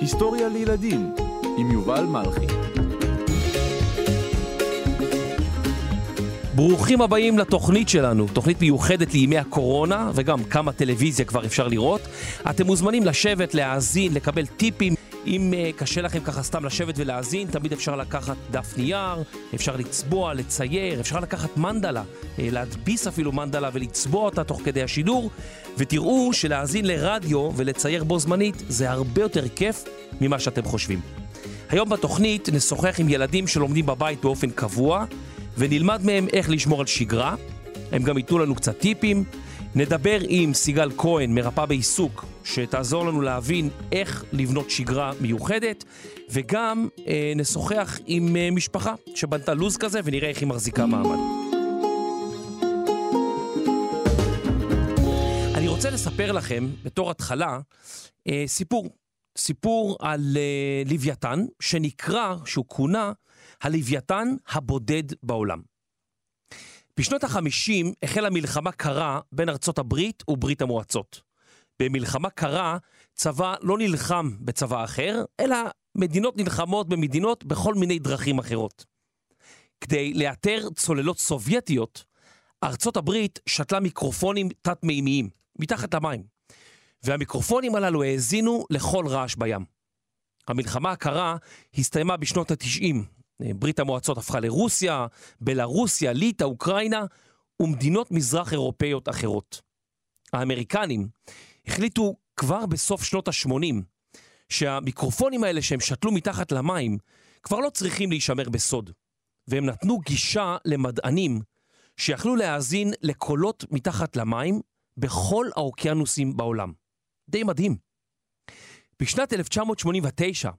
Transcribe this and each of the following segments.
היסטוריה לילדים עם יובל מלכי ברוכים הבאים לתוכנית שלנו, תוכנית מיוחדת לימי הקורונה וגם כמה טלוויזיה כבר אפשר לראות. אתם מוזמנים לשבת, להאזין, לקבל טיפים. אם uh, קשה לכם ככה סתם לשבת ולהאזין, תמיד אפשר לקחת דף נייר, אפשר לצבוע, לצייר, אפשר לקחת מנדלה, uh, להדפיס אפילו מנדלה ולצבוע אותה תוך כדי השידור, ותראו שלהאזין לרדיו ולצייר בו זמנית זה הרבה יותר כיף ממה שאתם חושבים. היום בתוכנית נשוחח עם ילדים שלומדים בבית באופן קבוע, ונלמד מהם איך לשמור על שגרה. הם גם ייתנו לנו קצת טיפים. נדבר עם סיגל כהן, מרפאה בעיסוק, שתעזור לנו להבין איך לבנות שגרה מיוחדת, וגם אה, נשוחח עם אה, משפחה שבנתה לו"ז כזה ונראה איך היא מחזיקה מעמד. אני רוצה לספר לכם, בתור התחלה, אה, סיפור. סיפור על אה, לוויתן, שנקרא, שהוא כונה, הלוויתן הבודד בעולם. בשנות ה-50 החלה מלחמה קרה בין ארצות הברית וברית המועצות. במלחמה קרה, צבא לא נלחם בצבא אחר, אלא מדינות נלחמות במדינות בכל מיני דרכים אחרות. כדי לאתר צוללות סובייטיות, ארצות הברית שתלה מיקרופונים תת-מימיים, מתחת למים, והמיקרופונים הללו האזינו לכל רעש בים. המלחמה הקרה הסתיימה בשנות ה-90, ברית המועצות הפכה לרוסיה, בלרוסיה, ליטא, אוקראינה ומדינות מזרח אירופאיות אחרות. האמריקנים החליטו כבר בסוף שנות ה-80 שהמיקרופונים האלה שהם שתלו מתחת למים כבר לא צריכים להישמר בסוד, והם נתנו גישה למדענים שיכלו להאזין לקולות מתחת למים בכל האוקיינוסים בעולם. די מדהים. בשנת 1989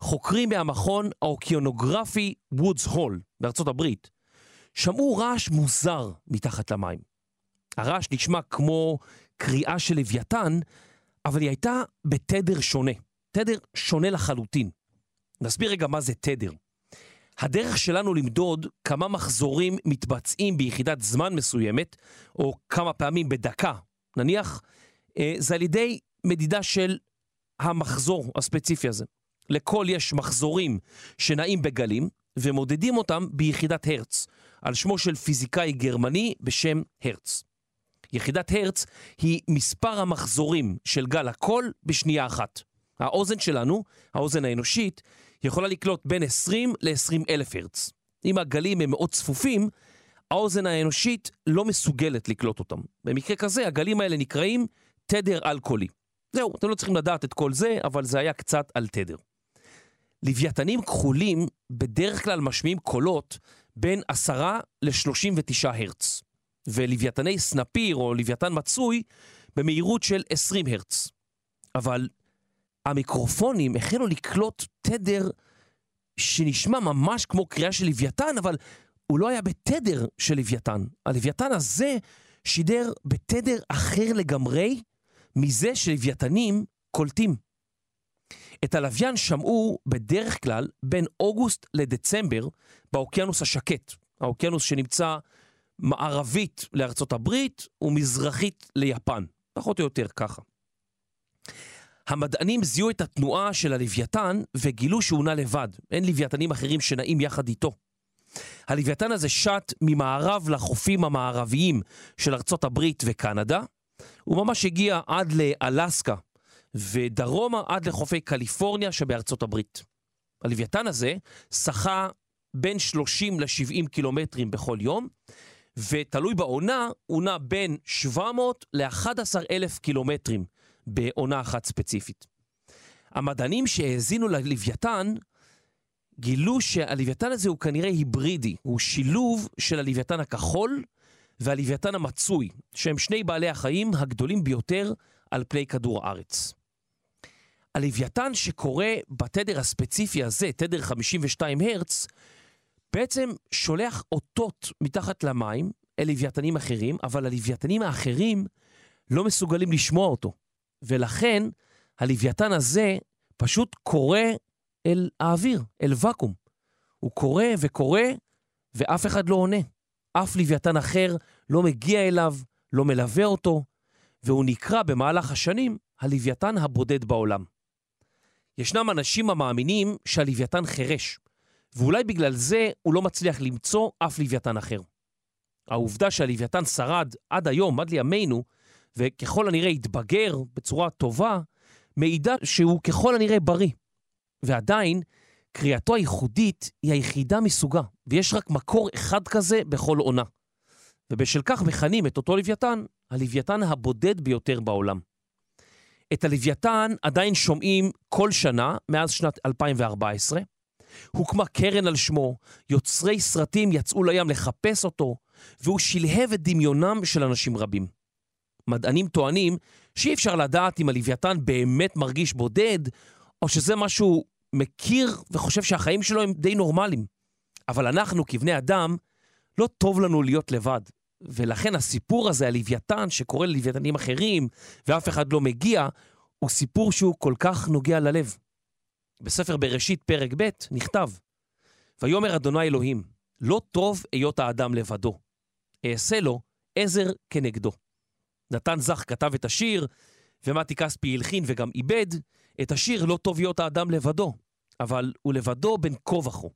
חוקרים מהמכון האוקיינוגרפי וודס הול בארצות הברית שמעו רעש מוזר מתחת למים. הרעש נשמע כמו קריאה של לוויתן, אבל היא הייתה בתדר שונה, תדר שונה לחלוטין. נסביר רגע מה זה תדר. הדרך שלנו למדוד כמה מחזורים מתבצעים ביחידת זמן מסוימת, או כמה פעמים בדקה, נניח, אה, זה על ידי מדידה של המחזור הספציפי הזה. לכל יש מחזורים שנעים בגלים, ומודדים אותם ביחידת הרץ, על שמו של פיזיקאי גרמני בשם הרץ. יחידת הרץ היא מספר המחזורים של גל הקול בשנייה אחת. האוזן שלנו, האוזן האנושית, יכולה לקלוט בין 20 ל-20 אלף הרץ. אם הגלים הם מאוד צפופים, האוזן האנושית לא מסוגלת לקלוט אותם. במקרה כזה, הגלים האלה נקראים תדר על-קולי. זהו, אתם לא צריכים לדעת את כל זה, אבל זה היה קצת על תדר. לוויתנים כחולים בדרך כלל משמיעים קולות בין 10 ל-39 הרץ, ולוויתני סנפיר או לוויתן מצוי במהירות של 20 הרץ. אבל המיקרופונים החלו לקלוט תדר שנשמע ממש כמו קריאה של לוויתן, אבל הוא לא היה בתדר של לוויתן. הלוויתן הזה שידר בתדר אחר לגמרי מזה שלוויתנים קולטים. את הלוויין שמעו בדרך כלל בין אוגוסט לדצמבר באוקיינוס השקט, האוקיינוס שנמצא מערבית לארצות הברית ומזרחית ליפן, פחות או יותר ככה. המדענים זיהו את התנועה של הלוויתן וגילו שהוא נע לבד, אין לוויתנים אחרים שנעים יחד איתו. הלוויתן הזה שט ממערב לחופים המערביים של ארצות הברית וקנדה, הוא ממש הגיע עד לאלסקה, ודרומה עד לחופי קליפורניה שבארצות הברית. הלוויתן הזה שחה בין 30 ל-70 קילומטרים בכל יום, ותלוי בעונה, הוא נע בין 700 ל-11 אלף קילומטרים בעונה אחת ספציפית. המדענים שהאזינו ללוויתן גילו שהלוויתן הזה הוא כנראה היברידי, הוא שילוב של הלוויתן הכחול והלוויתן המצוי, שהם שני בעלי החיים הגדולים ביותר על פני כדור הארץ. הלוויתן שקורא בתדר הספציפי הזה, תדר 52 הרץ, בעצם שולח אותות מתחת למים אל לוויתנים אחרים, אבל הלוויתנים האחרים לא מסוגלים לשמוע אותו. ולכן הלוויתן הזה פשוט קורא אל האוויר, אל ואקום. הוא קורא וקורא, ואף אחד לא עונה. אף לוויתן אחר לא מגיע אליו, לא מלווה אותו, והוא נקרא במהלך השנים הלוויתן הבודד בעולם. ישנם אנשים המאמינים שהלוויתן חירש, ואולי בגלל זה הוא לא מצליח למצוא אף לוויתן אחר. העובדה שהלוויתן שרד עד היום, עד לימינו, וככל הנראה התבגר בצורה טובה, מעידה שהוא ככל הנראה בריא. ועדיין, קריאתו הייחודית היא היחידה מסוגה, ויש רק מקור אחד כזה בכל עונה. ובשל כך מכנים את אותו לוויתן, הלוויתן הבודד ביותר בעולם. את הלוויתן עדיין שומעים כל שנה מאז שנת 2014. הוקמה קרן על שמו, יוצרי סרטים יצאו לים לחפש אותו, והוא שלהב את דמיונם של אנשים רבים. מדענים טוענים שאי אפשר לדעת אם הלוויתן באמת מרגיש בודד, או שזה משהו מכיר וחושב שהחיים שלו הם די נורמליים. אבל אנחנו, כבני אדם, לא טוב לנו להיות לבד. ולכן הסיפור הזה, הלוויתן, שקורא ללוויתנים אחרים, ואף אחד לא מגיע, הוא סיפור שהוא כל כך נוגע ללב. בספר בראשית, פרק ב', נכתב, ויאמר אדוני אלוהים, לא טוב היות האדם לבדו. אעשה לו עזר כנגדו. נתן זך כתב את השיר, ומתי כספי הלחין וגם איבד את השיר לא טוב להיות האדם לבדו, אבל הוא לבדו בין כה וכה.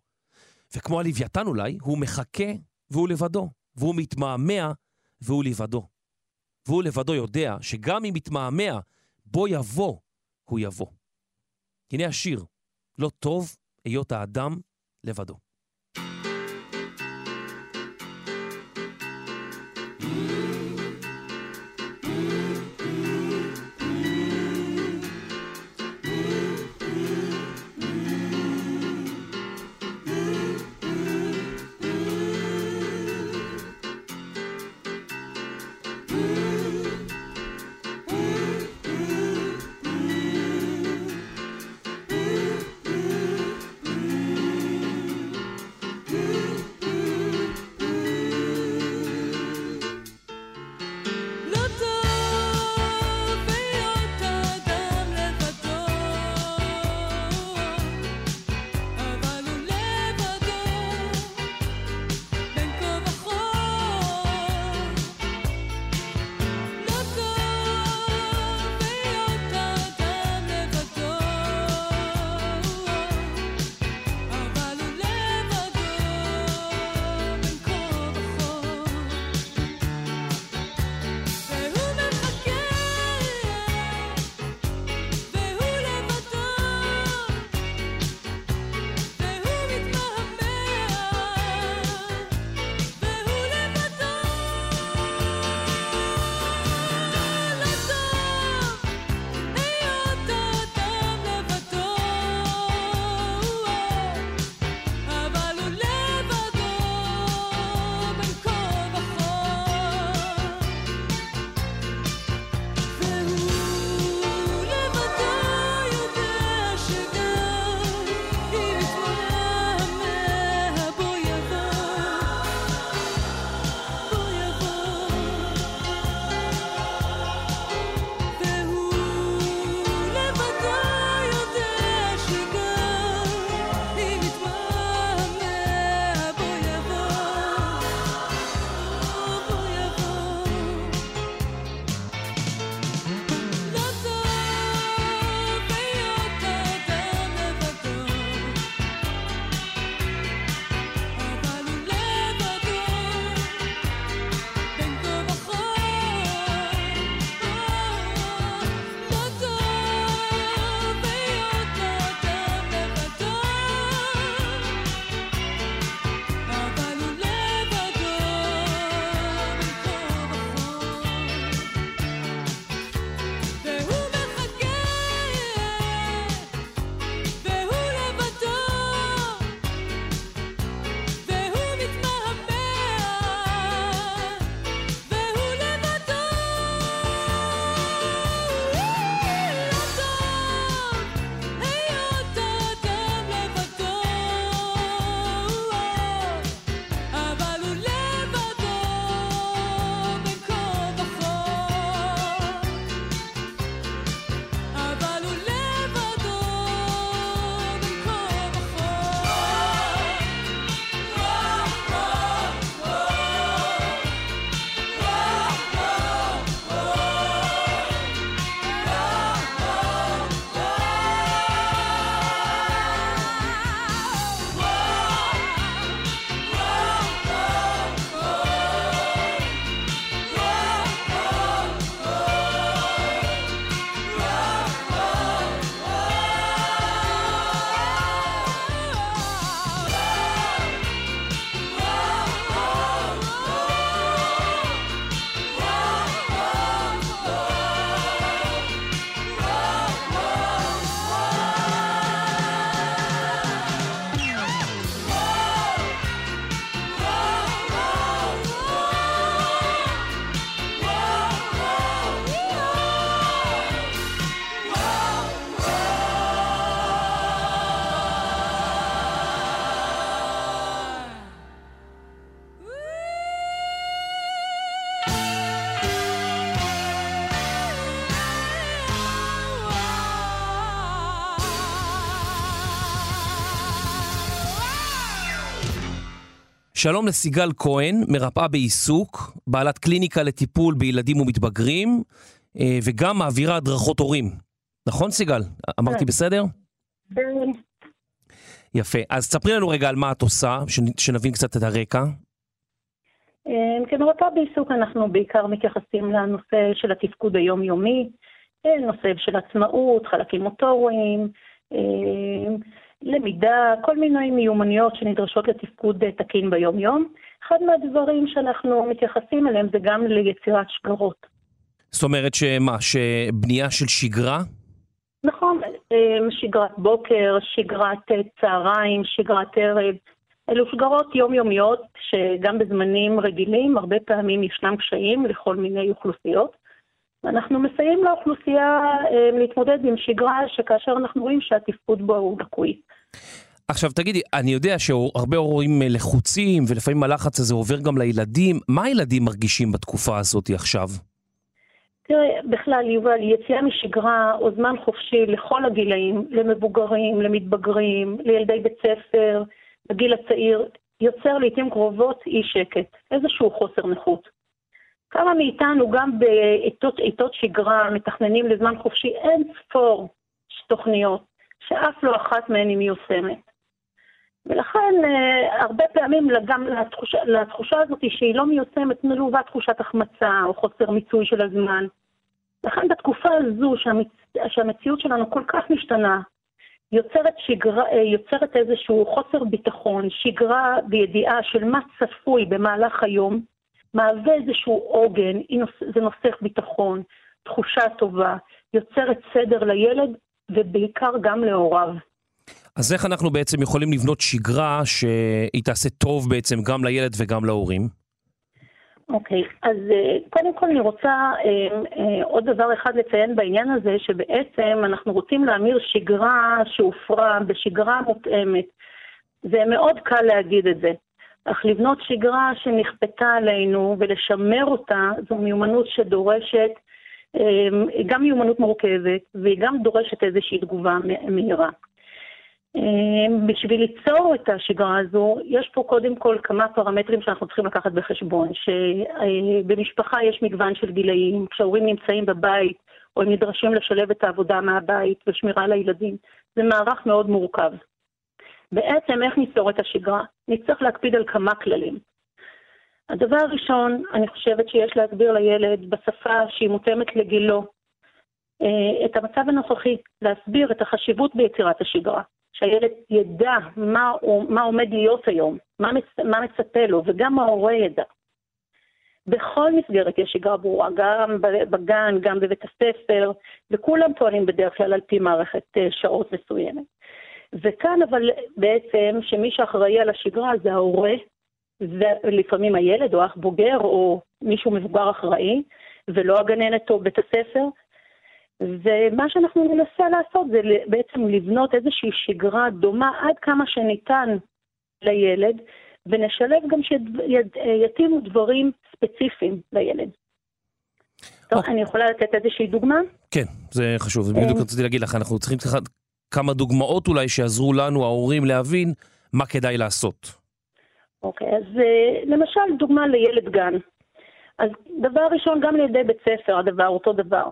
וכמו הלוויתן אולי, הוא מחכה והוא לבדו, והוא מתמהמה והוא לבדו. והוא לבדו יודע שגם אם יתמהמה, בוא יבוא, הוא יבוא. הנה השיר, לא טוב היות האדם לבדו. שלום לסיגל כהן, מרפאה בעיסוק, בעלת קליניקה לטיפול בילדים ומתבגרים, אה, וגם מעבירה הדרכות הורים. נכון סיגל? אמרתי כן. בסדר? כן. יפה. אז ספרי לנו רגע על מה את עושה, שנ- שנבין קצת את הרקע. אה, כמרפאה בעיסוק אנחנו בעיקר מתייחסים לנושא של התפקוד היומיומי, אה, נושא של עצמאות, חלקים מוטוריים, למידה, כל מיני מיומנויות שנדרשות לתפקוד אה, תקין ביום-יום. אחד מהדברים שאנחנו מתייחסים אליהם זה גם ליצירת שגרות. זאת אומרת שמה, שבנייה של שגרה? נכון, אה, שגרת בוקר, שגרת אה, צהריים, שגרת ערב. אלו שגרות יומיומיות שגם בזמנים רגילים הרבה פעמים ישנם קשיים לכל מיני אוכלוסיות. ואנחנו מסייעים לאוכלוסייה אה, להתמודד עם שגרה שכאשר אנחנו רואים שהתפקוד בו הוא לקוי. עכשיו תגידי, אני יודע שהרבה הורים אה, לחוצים, ולפעמים הלחץ הזה עובר גם לילדים. מה הילדים מרגישים בתקופה הזאת עכשיו? תראה, בכלל, יובל, יציאה משגרה או זמן חופשי לכל הגילאים, למבוגרים, למתבגרים, לילדי בית ספר, בגיל הצעיר, יוצר לעיתים קרובות אי שקט, איזשהו חוסר נוחות. כמה מאיתנו גם בעיתות עיתות שגרה מתכננים לזמן חופשי אין ספור תוכניות, שאף לא אחת מהן היא מיושמת. ולכן אה, הרבה פעמים גם לתחושה, לתחושה הזאת שהיא לא מיושמת מלווה תחושת החמצה או חוסר מיצוי של הזמן. לכן בתקופה הזו שהמצ... שהמציאות שלנו כל כך משתנה, יוצרת, שגרה, אה, יוצרת איזשהו חוסר ביטחון, שגרה בידיעה של מה צפוי במהלך היום, מהווה איזשהו עוגן, זה נוסח ביטחון, תחושה טובה, יוצרת סדר לילד ובעיקר גם להוריו. אז איך אנחנו בעצם יכולים לבנות שגרה שהיא תעשה טוב בעצם גם לילד וגם להורים? אוקיי, אז אה, קודם כל אני רוצה אה, אה, עוד דבר אחד לציין בעניין הזה, שבעצם אנחנו רוצים להמיר שגרה שהופרה בשגרה מותאמת. זה מאוד קל להגיד את זה, אך לבנות שגרה שנכפתה עלינו ולשמר אותה זו מיומנות שדורשת, היא גם מיומנות מורכבת והיא גם דורשת איזושהי תגובה מהירה. אה, בשביל ליצור את השגרה הזו, יש פה קודם כל כמה פרמטרים שאנחנו צריכים לקחת בחשבון, שבמשפחה יש מגוון של גילאים, כשההורים נמצאים בבית או הם נדרשים לשלב את העבודה מהבית ושמירה על הילדים, זה מערך מאוד מורכב. בעצם איך ניצור את השגרה? נצטרך להקפיד על כמה כללים. הדבר הראשון, אני חושבת שיש להסביר לילד בשפה שהיא מותאמת לגילו אה, את המצב הנוכחי, להסביר את החשיבות ביצירת השגרה. שהילד ידע מה, מה עומד להיות היום, מה, מצ, מה מצפה לו, וגם ההורה ידע. בכל מסגרת יש שגרה ברורה, גם בגן, גם בבית הספר, וכולם פועלים בדרך כלל על פי מערכת אה, שעות מסוימת. וכאן אבל בעצם שמי שאחראי על השגרה זה ההורה, ולפעמים הילד או אח בוגר או מישהו מבוגר אחראי, ולא הגננת או בית הספר, ומה שאנחנו ננסה לעשות זה בעצם לבנות איזושהי שגרה דומה עד כמה שניתן לילד, ונשלב גם שיתאימו דברים ספציפיים לילד. טוב, אני יכולה לתת איזושהי דוגמה? כן, זה חשוב. בדיוק רציתי להגיד לך, אנחנו צריכים כמה דוגמאות אולי שיעזרו לנו, ההורים, להבין מה כדאי לעשות. אוקיי, אז למשל דוגמה לילד גן. אז דבר ראשון, גם לידי בית ספר הדבר אותו דבר.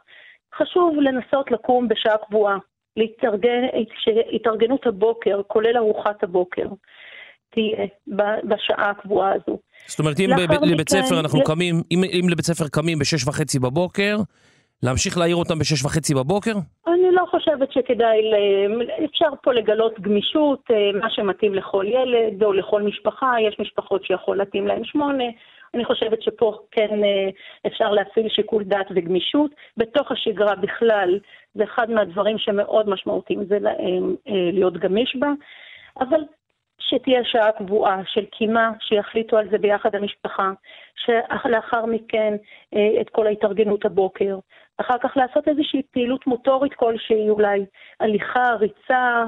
חשוב לנסות לקום בשעה קבועה, להתארגן, שהתארגנות הבוקר, כולל ארוחת הבוקר, תהיה בשעה הקבועה הזו. זאת אומרת, אם לבית ספר אנחנו קמים, אם, אם לבית ספר קמים בשש וחצי בבוקר, להמשיך להעיר אותם בשש וחצי בבוקר? אני לא חושבת שכדאי, אפשר פה לגלות גמישות, מה שמתאים לכל ילד או לכל משפחה, יש משפחות שיכול להתאים להם שמונה, אני חושבת שפה כן אפשר להפעיל שיקול דעת וגמישות. בתוך השגרה בכלל, זה אחד מהדברים שמאוד משמעותיים, זה להיות גמיש בה, אבל שתהיה שעה קבועה של קימה, שיחליטו על זה ביחד המשפחה, שלאחר מכן את כל ההתארגנות הבוקר, אחר כך לעשות איזושהי פעילות מוטורית כלשהי, אולי הליכה, ריצה,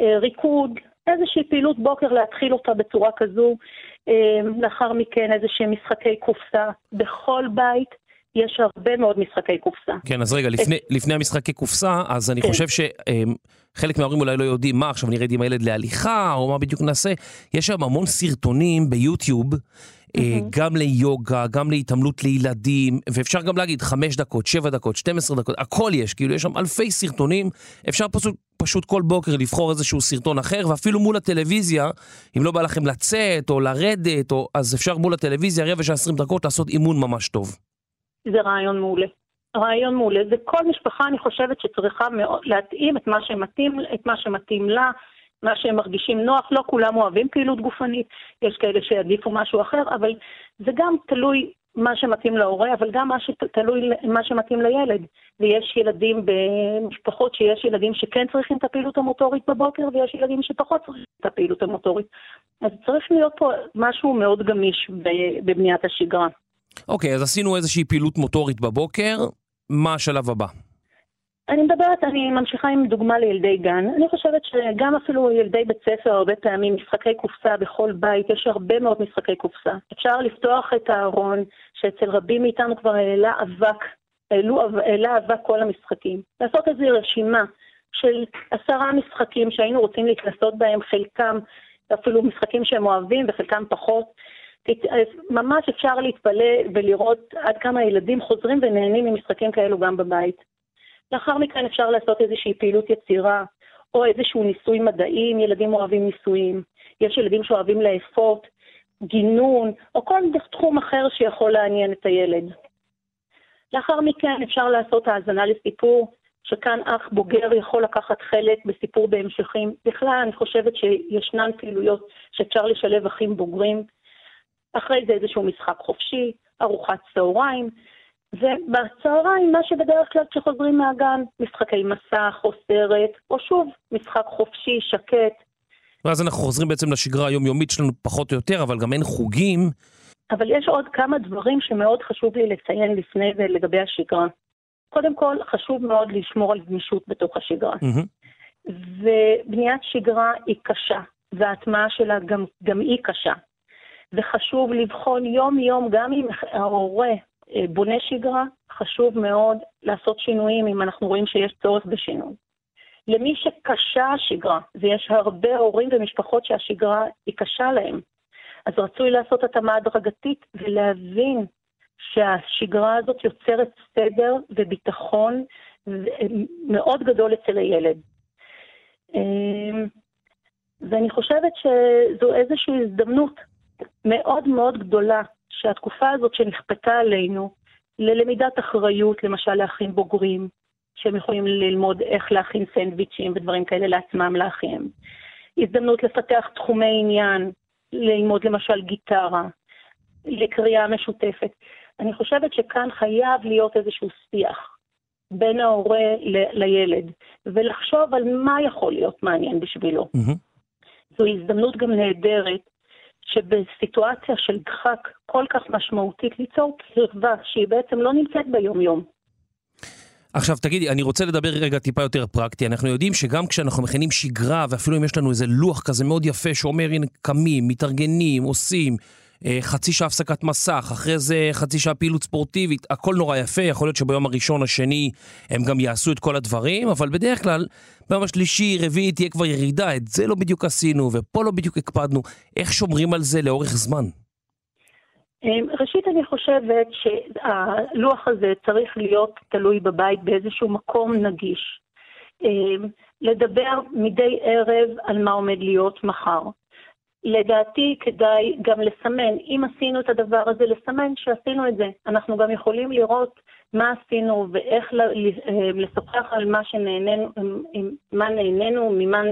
ריקוד, איזושהי פעילות בוקר להתחיל אותה בצורה כזו, לאחר מכן איזשהם משחקי קופסה. בכל בית יש הרבה מאוד משחקי קופסה. כן, אז רגע, לפני, לפני המשחקי קופסה, אז אני כן. חושב שחלק מההורים אולי לא יודעים מה, עכשיו נרד עם הילד להליכה, או מה בדיוק נעשה. יש שם המון סרטונים ביוטיוב, אה, גם ליוגה, גם להתעמלות לילדים, ואפשר גם להגיד חמש דקות, שבע דקות, 12 דקות, הכל יש, כאילו יש שם אלפי סרטונים, אפשר פשוט, פשוט כל בוקר לבחור איזשהו סרטון אחר, ואפילו מול הטלוויזיה, אם לא בא לכם לצאת או לרדת, או, אז אפשר מול הטלוויזיה רבע שעה 20 דקות לעשות אימון ממש טוב. זה רעיון מעולה. רעיון מעולה. זה כל משפחה, אני חושבת, שצריכה מאוד להתאים את מה שמתאים, את מה שמתאים לה, מה שהם מרגישים נוח. לא כולם אוהבים פעילות גופנית, יש כאלה שיעדיפו משהו אחר, אבל זה גם תלוי מה שמתאים להורה, אבל גם מה שתלוי מה שמתאים לילד. ויש ילדים במשפחות שיש ילדים שכן צריכים את הפעילות המוטורית בבוקר, ויש ילדים שפחות צריכים את הפעילות המוטורית. אז צריך להיות פה משהו מאוד גמיש בבניית השגרה. אוקיי, אז עשינו איזושהי פעילות מוטורית בבוקר, מה השלב הבא? אני מדברת, אני ממשיכה עם דוגמה לילדי גן. אני חושבת שגם אפילו ילדי בית ספר, הרבה פעמים משחקי קופסה בכל בית, יש הרבה מאוד משחקי קופסה. אפשר לפתוח את הארון, שאצל רבים מאיתנו כבר העלה אבק, העלו, העלה אבק כל המשחקים. לעשות איזו רשימה של עשרה משחקים שהיינו רוצים להתנסות בהם, חלקם אפילו משחקים שהם אוהבים וחלקם פחות. ממש אפשר להתפלא ולראות עד כמה ילדים חוזרים ונהנים ממשחקים כאלו גם בבית. לאחר מכן אפשר לעשות איזושהי פעילות יצירה, או איזשהו ניסוי מדעי, אם ילדים אוהבים ניסויים. יש ילדים שאוהבים לאפות, גינון, או כל תחום אחר שיכול לעניין את הילד. לאחר מכן אפשר לעשות האזנה לסיפור, שכאן אח בוגר יכול לקחת חלק בסיפור בהמשכים. בכלל, אני חושבת שישנן פעילויות שאפשר לשלב אחים בוגרים. אחרי זה איזשהו משחק חופשי, ארוחת צהריים, ובצהריים, מה שבדרך כלל כשחוזרים מהגן, משחקי מסך או סרט, או שוב, משחק חופשי, שקט. ואז אנחנו חוזרים בעצם לשגרה היומיומית שלנו פחות או יותר, אבל גם אין חוגים. אבל יש עוד כמה דברים שמאוד חשוב לי לציין לפני זה לגבי השגרה. קודם כל, חשוב מאוד לשמור על גמישות בתוך השגרה. Mm-hmm. ובניית שגרה היא קשה, וההטמעה שלה גם, גם היא קשה. וחשוב לבחון יום-יום, גם אם ההורה בונה שגרה, חשוב מאוד לעשות שינויים אם אנחנו רואים שיש צורך בשינוי. למי שקשה השגרה, ויש הרבה הורים ומשפחות שהשגרה היא קשה להם, אז רצוי לעשות התאמה הדרגתית ולהבין שהשגרה הזאת יוצרת סדר וביטחון מאוד גדול אצל הילד. ואני חושבת שזו איזושהי הזדמנות מאוד מאוד גדולה שהתקופה הזאת שנכפתה עלינו ללמידת אחריות, למשל לאחים בוגרים, שהם יכולים ללמוד איך להכין סנדוויצ'ים ודברים כאלה לעצמם לאחים. הזדמנות לפתח תחומי עניין, ללמוד למשל גיטרה, לקריאה משותפת. אני חושבת שכאן חייב להיות איזשהו שיח בין ההורה ל- לילד, ולחשוב על מה יכול להיות מעניין בשבילו. Mm-hmm. זו הזדמנות גם נהדרת שבסיטואציה של דחק כל כך משמעותית ליצור קרבה שהיא בעצם לא נמצאת ביום-יום. עכשיו תגידי, אני רוצה לדבר רגע טיפה יותר פרקטי. אנחנו יודעים שגם כשאנחנו מכינים שגרה, ואפילו אם יש לנו איזה לוח כזה מאוד יפה שאומר, הנה, קמים, מתארגנים, עושים, חצי שעה הפסקת מסך, אחרי זה חצי שעה פעילות ספורטיבית, הכל נורא יפה, יכול להיות שביום הראשון, השני, הם גם יעשו את כל הדברים, אבל בדרך כלל, ביום השלישי, רביעי, תהיה כבר ירידה, את זה לא בדיוק עשינו, ופה לא בדיוק הקפדנו. איך שומרים על זה לאורך זמן? ראשית, אני חושבת שהלוח הזה צריך להיות תלוי בבית באיזשהו מקום נגיש. לדבר מדי ערב על מה עומד להיות מחר. לדעתי כדאי גם לסמן, אם עשינו את הדבר הזה, לסמן שעשינו את זה. אנחנו גם יכולים לראות מה עשינו ואיך לשוחח על מה שנהנינו, מה נהנינו, ממה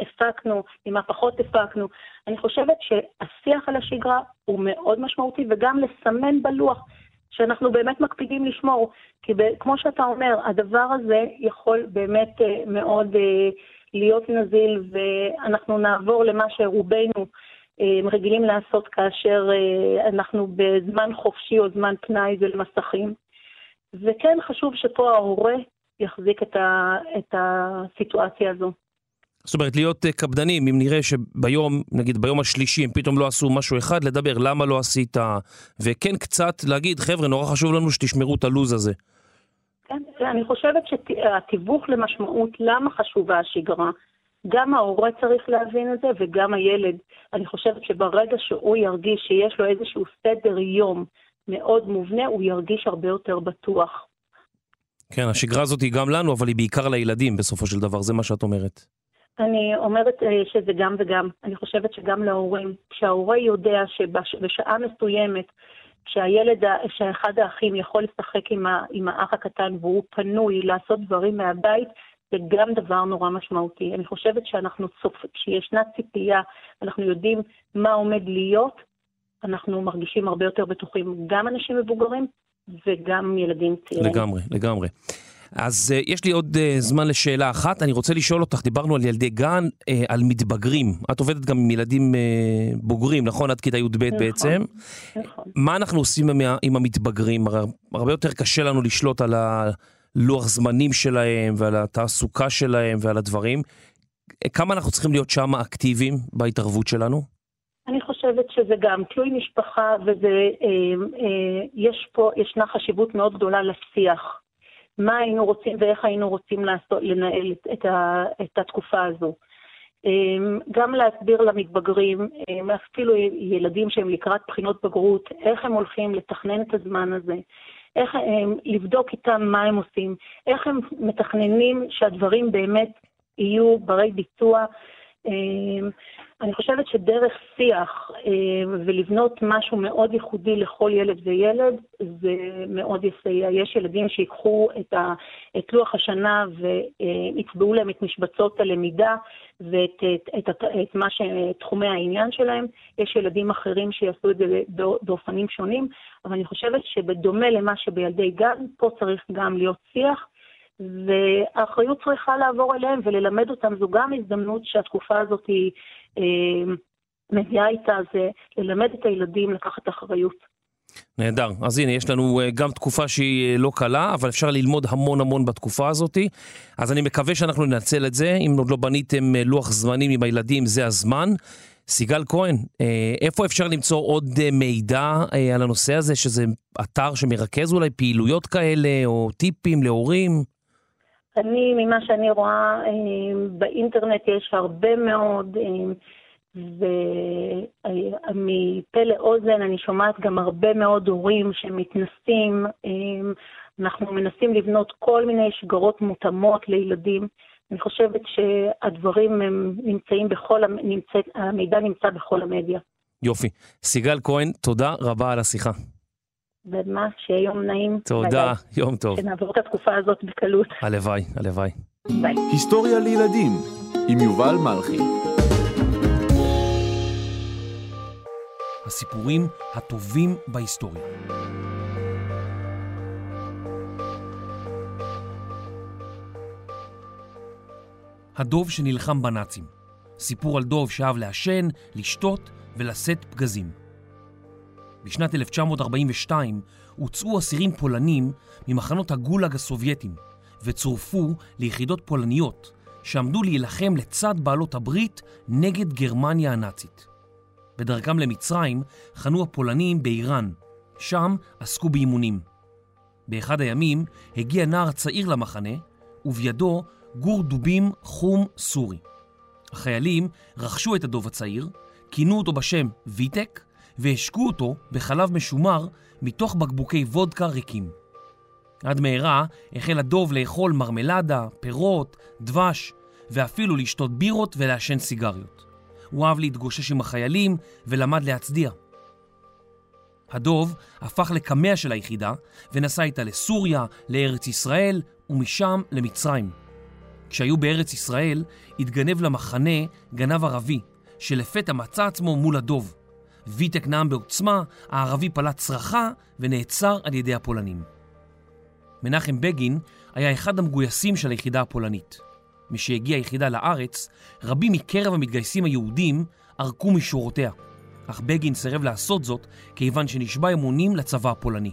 הפקנו, ממה פחות הפקנו. אני חושבת שהשיח על השגרה הוא מאוד משמעותי, וגם לסמן בלוח שאנחנו באמת מקפידים לשמור. כי כמו שאתה אומר, הדבר הזה יכול באמת מאוד להיות נזיל, ואנחנו נעבור למה שרובנו רגילים לעשות כאשר אנחנו בזמן חופשי או זמן פנאי ולמסכים. וכן חשוב שפה ההורה יחזיק את, ה, את הסיטואציה הזו. זאת אומרת, להיות אה, קפדנים, אם נראה שביום, נגיד ביום השלישי, הם פתאום לא עשו משהו אחד, לדבר למה לא עשית, וכן קצת להגיד, חבר'ה, נורא חשוב לנו שתשמרו את הלו"ז הזה. כן, אני חושבת שהתיווך למשמעות, למה חשובה השגרה, גם ההורה צריך להבין את זה וגם הילד. אני חושבת שברגע שהוא ירגיש שיש לו איזשהו סדר יום מאוד מובנה, הוא ירגיש הרבה יותר בטוח. כן, השגרה הזאת היא גם לנו, אבל היא בעיקר לילדים בסופו של דבר, זה מה שאת אומרת. אני אומרת אה, שזה גם וגם. אני חושבת שגם להורים. כשההורה יודע שבשעה מסוימת, כשהילד, כשאחד האחים יכול לשחק עם, ה, עם האח הקטן והוא פנוי לעשות דברים מהבית, זה גם דבר נורא משמעותי. אני חושבת שאנחנו צופ... כשישנה ציפייה, אנחנו יודעים מה עומד להיות, אנחנו מרגישים הרבה יותר בטוחים, גם אנשים מבוגרים וגם ילדים צעירים. לגמרי, לגמרי. אז uh, יש לי עוד uh, זמן לשאלה אחת, אני רוצה לשאול אותך, דיברנו על ילדי גן, uh, על מתבגרים. את עובדת גם עם ילדים uh, בוגרים, נכון? עד כיתה י"ב נכון, בעצם. נכון. מה אנחנו עושים עם, עם המתבגרים? הרבה יותר קשה לנו לשלוט על הלוח זמנים שלהם ועל התעסוקה שלהם ועל הדברים. כמה אנחנו צריכים להיות שם אקטיביים בהתערבות שלנו? אני חושבת שזה גם תלוי משפחה, ויש פה, ישנה חשיבות מאוד גדולה לשיח. מה היינו רוצים ואיך היינו רוצים לעשות, לנהל את, את, ה, את התקופה הזו. אמ, גם להסביר למתבגרים, אמ, אפילו ילדים שהם לקראת בחינות בגרות, איך הם הולכים לתכנן את הזמן הזה, איך הם, לבדוק איתם מה הם עושים, איך הם מתכננים שהדברים באמת יהיו ברי ביצוע. אני חושבת שדרך שיח אה, ולבנות משהו מאוד ייחודי לכל ילד וילד, זה מאוד יסייע. יש ילדים שיקחו את, ה, את לוח השנה ויצבעו להם את משבצות הלמידה ואת את, את, את מה ש, תחומי העניין שלהם. יש ילדים אחרים שיעשו את זה באופנים שונים, אבל אני חושבת שבדומה למה שביילדי גן, פה צריך גם להיות שיח. והאחריות צריכה לעבור אליהם וללמד אותם, זו גם הזדמנות שהתקופה הזאת היא מביאה איתה, זה ללמד את הילדים לקחת אחריות. נהדר. אז הנה, יש לנו אה, גם תקופה שהיא אה, לא קלה, אבל אפשר ללמוד המון המון בתקופה הזאת. אז אני מקווה שאנחנו ננצל את זה. אם עוד לא בניתם לוח זמנים עם הילדים, זה הזמן. סיגל כהן, איפה אפשר למצוא עוד מידע על הנושא הזה, שזה אתר שמרכז אולי פעילויות כאלה, או טיפים להורים? אני, ממה שאני רואה אה, באינטרנט יש הרבה מאוד, אה, ומפה לאוזן אני שומעת גם הרבה מאוד הורים שמתנסים, אה, אנחנו מנסים לבנות כל מיני שגרות מותאמות לילדים. אני חושבת שהדברים הם נמצאים בכל, נמצא, המידע נמצא בכל המדיה. יופי. סיגל כהן, תודה רבה על השיחה. ומה, שיהיה יום נעים. תודה, ביי. יום טוב. שנעבור את התקופה הזאת בקלות. הלוואי, הלוואי. ביי. היסטוריה לילדים עם יובל מלכי. הסיפורים הטובים בהיסטוריה. הדוב שנלחם בנאצים. סיפור על דוב שאהב לעשן, לשתות ולשאת פגזים. בשנת 1942 הוצאו אסירים פולנים ממחנות הגולאג הסובייטים וצורפו ליחידות פולניות שעמדו להילחם לצד בעלות הברית נגד גרמניה הנאצית. בדרכם למצרים חנו הפולנים באיראן, שם עסקו באימונים. באחד הימים הגיע נער צעיר למחנה ובידו גור דובים חום סורי. החיילים רכשו את הדוב הצעיר, כינו אותו בשם ויטק והשקו אותו בחלב משומר מתוך בקבוקי וודקה ריקים. עד מהרה החל הדוב לאכול מרמלדה, פירות, דבש, ואפילו לשתות בירות ולעשן סיגריות. הוא אהב להתגושש עם החיילים ולמד להצדיע. הדוב הפך לקמע של היחידה ונסע איתה לסוריה, לארץ ישראל ומשם למצרים. כשהיו בארץ ישראל התגנב למחנה גנב ערבי שלפתע מצא עצמו מול הדוב. ויטק נאם בעוצמה, הערבי פלט צרחה ונעצר על ידי הפולנים. מנחם בגין היה אחד המגויסים של היחידה הפולנית. משהגיעה היחידה לארץ, רבים מקרב המתגייסים היהודים ערקו משורותיה, אך בגין סירב לעשות זאת כיוון שנשבע אמונים לצבא הפולני.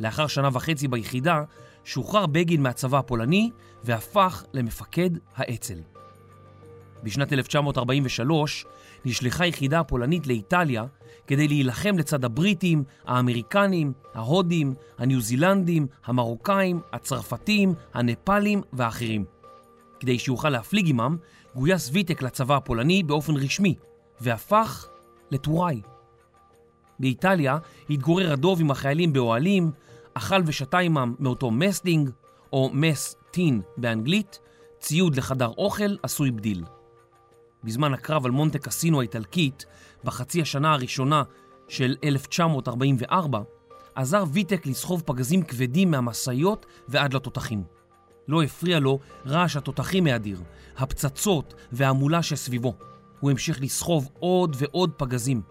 לאחר שנה וחצי ביחידה, שוחרר בגין מהצבא הפולני והפך למפקד האצ"ל. בשנת 1943 נשלחה יחידה פולנית לאיטליה כדי להילחם לצד הבריטים, האמריקנים, ההודים, הניו זילנדים, המרוקאים, הצרפתים, הנפאלים ואחרים. כדי שיוכל להפליג עמם, גויס ויטק לצבא הפולני באופן רשמי, והפך לטוראי. באיטליה התגורר הדוב עם החיילים באוהלים, אכל ושתה עמם מאותו מסטינג, או מס טין באנגלית, ציוד לחדר אוכל עשוי בדיל. בזמן הקרב על מונטה קסינו האיטלקית, בחצי השנה הראשונה של 1944, עזר ויטק לסחוב פגזים כבדים מהמשאיות ועד לתותחים. לא הפריע לו רעש התותחים האדיר, הפצצות וההמולה שסביבו. הוא המשיך לסחוב עוד ועוד פגזים.